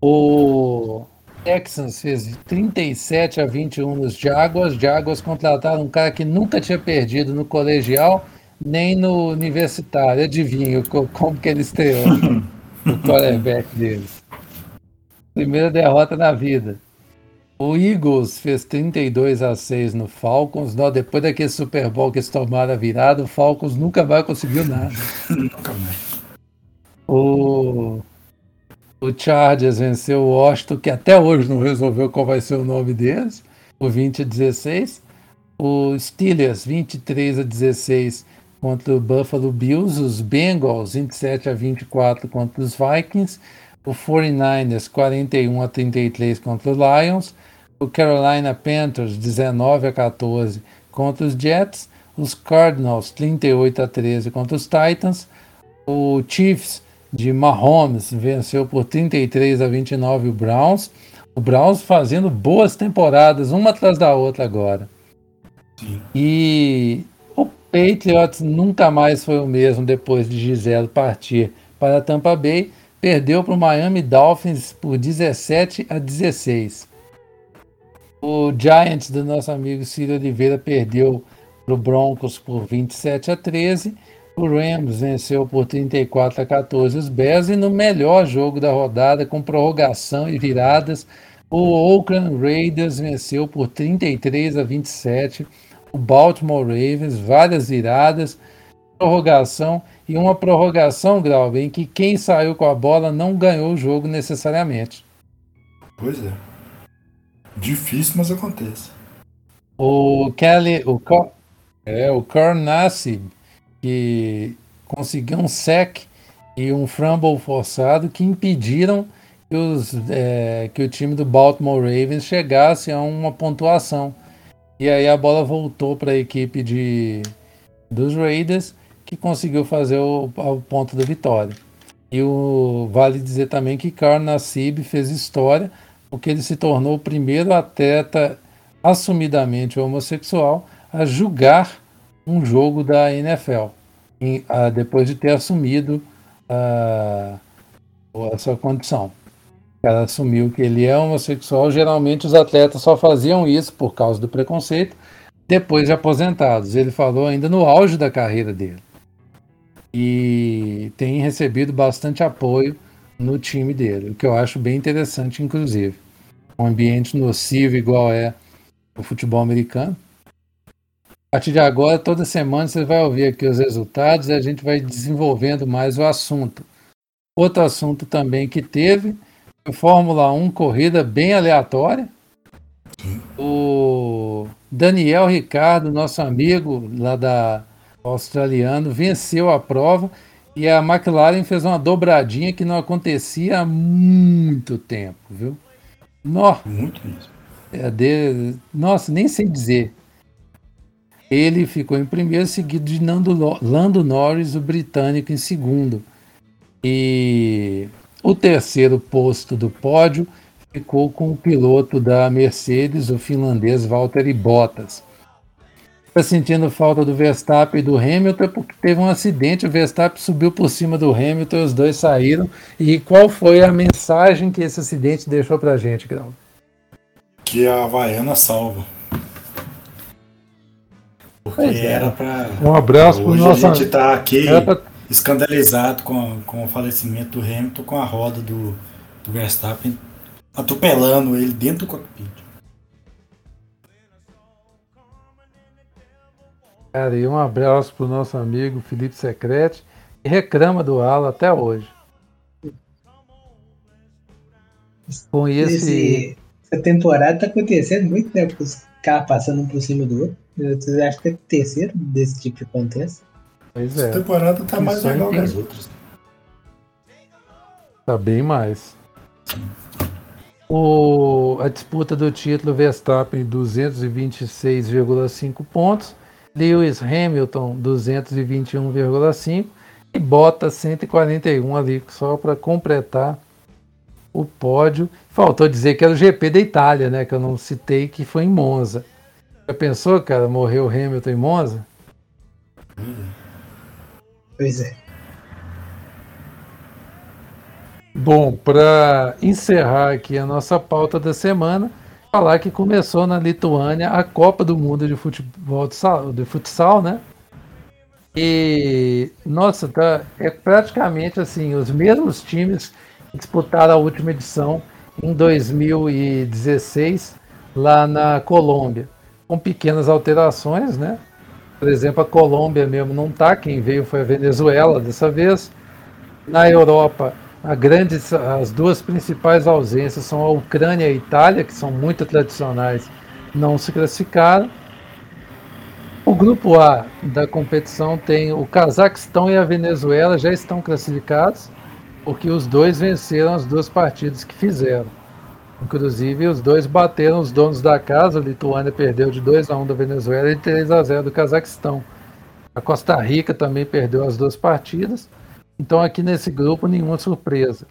O Texans fez 37 a 21 nos Jaguars. Jaguars contrataram um cara que nunca tinha perdido no colegial, nem no universitário. Adivinha como que ele estreou o quarterback deles. Primeira derrota na vida. O Eagles fez 32 a 6 no Falcons. Não, depois daquele Super Bowl que eles tomaram a virada, o Falcons nunca vai conseguir nada. Nunca mais. O, o Chargers venceu o Washington, que até hoje não resolveu qual vai ser o nome deles, o 20 a 16. O Steelers 23 a 16 contra o Buffalo Bills. Os Bengals 27 a 24 contra os Vikings o 49ers 41 a 33 contra os Lions, o Carolina Panthers 19 a 14 contra os Jets, os Cardinals 38 a 13 contra os Titans, o Chiefs de Mahomes venceu por 33 a 29 o Browns, o Browns fazendo boas temporadas uma atrás da outra agora. Sim. E Patriots nunca mais foi o mesmo depois de Gisele partir para Tampa Bay perdeu para o Miami Dolphins por 17 a 16. O Giants do nosso amigo Ciro Oliveira perdeu para o Broncos por 27 a 13. O Rams venceu por 34 a 14 os Bears e no melhor jogo da rodada com prorrogação e viradas, o Oakland Raiders venceu por 33 a 27 o Baltimore Ravens, várias viradas, prorrogação e uma prorrogação, Grau, em que quem saiu com a bola não ganhou o jogo necessariamente. Pois é. Difícil, mas acontece. O Kelly, o, é, o Carnassi, que conseguiu um sec e um fumble forçado que impediram que, os, é, que o time do Baltimore Ravens chegasse a uma pontuação. E aí a bola voltou para a equipe de, dos Raiders que conseguiu fazer o, o ponto da vitória. E o, vale dizer também que Karl Nassib fez história porque ele se tornou o primeiro atleta assumidamente homossexual a julgar um jogo da NFL, em, a, depois de ter assumido a, a sua condição. Ela assumiu que ele é homossexual. Geralmente os atletas só faziam isso por causa do preconceito depois de aposentados. Ele falou ainda no auge da carreira dele e tem recebido bastante apoio no time dele, o que eu acho bem interessante, inclusive. Um ambiente nocivo igual é o futebol americano. A partir de agora, toda semana você vai ouvir aqui os resultados e a gente vai desenvolvendo mais o assunto. Outro assunto também que teve Fórmula 1, corrida bem aleatória. O Daniel Ricardo, nosso amigo lá da australiano, venceu a prova e a McLaren fez uma dobradinha que não acontecia há muito tempo, viu? Nossa, muito mesmo. É de, nossa, nem sei dizer. Ele ficou em primeiro, seguido de Nando, Lando Norris, o britânico, em segundo. E o terceiro posto do pódio ficou com o piloto da Mercedes, o finlandês Valtteri Bottas está sentindo falta do Verstappen e do Hamilton porque teve um acidente, o Verstappen subiu por cima do Hamilton e os dois saíram. E qual foi a mensagem que esse acidente deixou pra gente, Grau? Que a Havaiana salva. Porque é. era pra. Um abraço pro nosso. A gente tá aqui pra... escandalizado com, com o falecimento do Hamilton com a roda do, do Verstappen atropelando ele dentro do cockpit. Cara, e um abraço pro nosso amigo Felipe Secrete, que reclama do Ala até hoje. Com esse... esse... Essa temporada tá acontecendo muito, né? Os caras passando um por cima do outro. Vocês acham que é o terceiro desse tipo que acontece? Pois é. Essa temporada tá mais legal que as outras. Tá bem mais. O, a disputa do título Verstappen 226,5 pontos. Lewis Hamilton 221,5 e Bottas 141 ali só para completar o pódio. Faltou dizer que era o GP da Itália, né? Que eu não citei que foi em Monza. Já pensou, cara, morreu Hamilton em Monza? Pois é. Bom, para encerrar aqui a nossa pauta da semana, falar que começou na Lituânia a Copa do Mundo de Futebol de, Futsal, né? E nossa, tá, é praticamente assim, os mesmos times que disputaram a última edição em 2016 lá na Colômbia, com pequenas alterações, né? Por exemplo, a Colômbia mesmo não tá, quem veio foi a Venezuela dessa vez. Na Europa, grande, as duas principais ausências são a Ucrânia e a Itália, que são muito tradicionais, não se classificaram. O grupo A da competição tem o Cazaquistão e a Venezuela já estão classificados, porque os dois venceram as duas partidas que fizeram. Inclusive, os dois bateram os donos da casa. A Lituânia perdeu de 2 a 1 da Venezuela e 3 a 0 do Cazaquistão. A Costa Rica também perdeu as duas partidas. Então, aqui nesse grupo, nenhuma surpresa.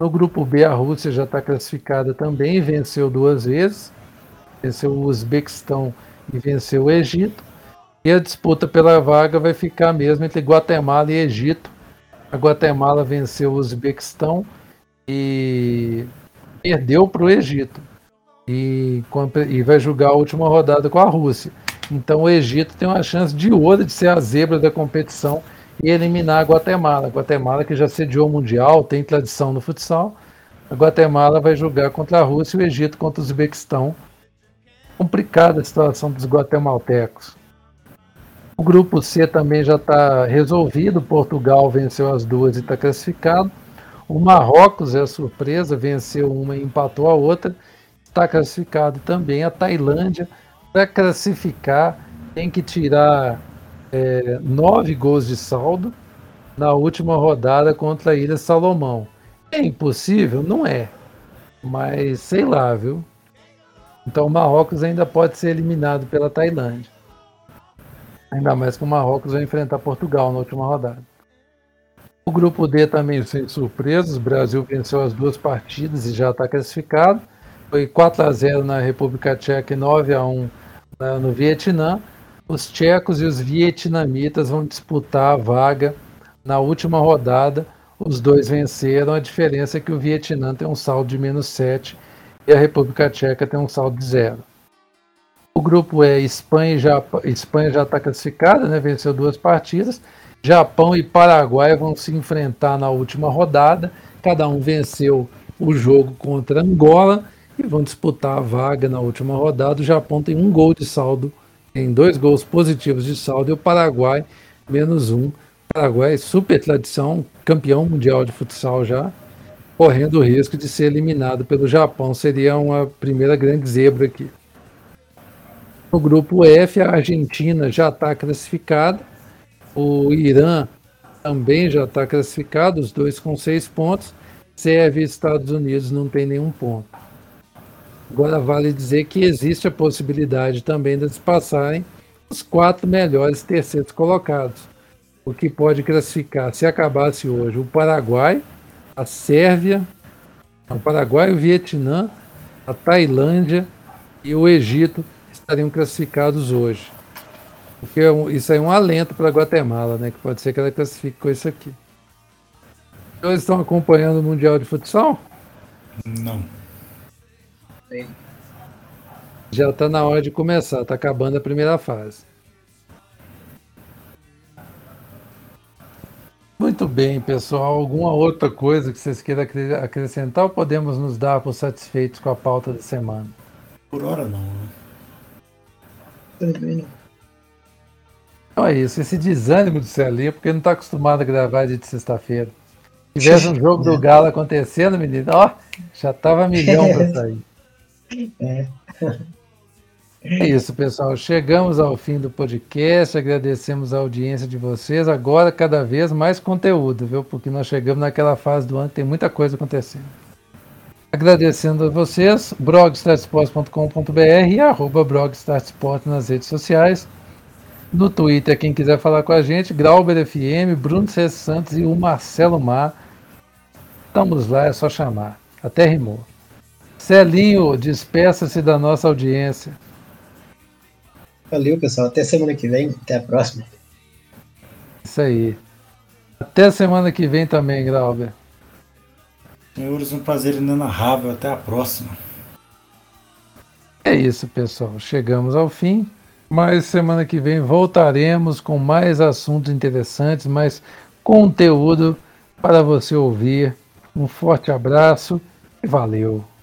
No grupo B, a Rússia já está classificada também, venceu duas vezes. Venceu o Uzbequistão e venceu o Egito. E a disputa pela vaga vai ficar mesmo entre Guatemala e Egito. A Guatemala venceu o Uzbequistão e perdeu para o Egito e, e vai jogar a última rodada com a Rússia. Então o Egito tem uma chance de ouro de ser a zebra da competição e eliminar a Guatemala. A Guatemala que já sediou o Mundial, tem tradição no futsal. A Guatemala vai jogar contra a Rússia e o Egito contra o Uzbequistão. Complicada a situação dos guatemaltecos. O grupo C também já está resolvido. Portugal venceu as duas e está classificado. O Marrocos é a surpresa, venceu uma e empatou a outra. Está classificado também. A Tailândia, para classificar, tem que tirar é, nove gols de saldo na última rodada contra a Ilha Salomão. É impossível? Não é. Mas sei lá, viu? Então o Marrocos ainda pode ser eliminado pela Tailândia. Ainda mais que o Marrocos vai enfrentar Portugal na última rodada. O grupo D também sem surpresas. O Brasil venceu as duas partidas e já está classificado. Foi 4 a 0 na República Tcheca e 9 a 1 no Vietnã. Os tchecos e os vietnamitas vão disputar a vaga na última rodada. Os dois venceram. A diferença é que o Vietnã tem um saldo de menos 7 e a República Tcheca tem um saldo de 0. O grupo é Espanha já Espanha já está classificada, né? venceu duas partidas. Japão e Paraguai vão se enfrentar na última rodada. Cada um venceu o jogo contra Angola e vão disputar a vaga na última rodada. O Japão tem um gol de saldo, tem dois gols positivos de saldo, e o Paraguai, menos um. Paraguai, super tradição, campeão mundial de futsal já, correndo o risco de ser eliminado pelo Japão. Seria uma primeira grande zebra aqui. No grupo F, a Argentina já está classificada o Irã também já está classificado, os dois com seis pontos. Sérvia e Estados Unidos não tem nenhum ponto. Agora vale dizer que existe a possibilidade também de eles passarem os quatro melhores terceiros colocados. O que pode classificar, se acabasse hoje, o Paraguai, a Sérvia, o Paraguai, o Vietnã, a Tailândia e o Egito estariam classificados hoje. Porque é isso aí é um alento para a Guatemala, né? Que pode ser que ela classifique com isso aqui. Eles estão acompanhando o Mundial de Futsal? Não. Já está na hora de começar, está acabando a primeira fase. Muito bem, pessoal. Alguma outra coisa que vocês queiram acrescentar ou podemos nos dar por satisfeitos com a pauta da semana? Por hora não. Né? Também não. Então é isso, esse desânimo do Celinho, porque não está acostumado a gravar dia de sexta-feira. Se tivesse um jogo do Galo acontecendo, menino, ó, já tava milhão para sair. É. é isso, pessoal. Chegamos ao fim do podcast. Agradecemos a audiência de vocês. Agora, cada vez mais conteúdo, viu? Porque nós chegamos naquela fase do ano que tem muita coisa acontecendo. Agradecendo a vocês, blogstartsport.com.br e arroba blogstartsport nas redes sociais. No Twitter, quem quiser falar com a gente, Grauber FM, Bruno C. Santos e o Marcelo Mar. Estamos lá, é só chamar. Até rimou. Celinho, despeça-se da nossa audiência. Valeu, pessoal. Até semana que vem. Até a próxima. Isso aí. Até semana que vem também, Grauber. Senhores, um prazer inenarrável. Até a próxima. É isso, pessoal. Chegamos ao fim. Mas semana que vem voltaremos com mais assuntos interessantes, mais conteúdo para você ouvir. Um forte abraço e valeu!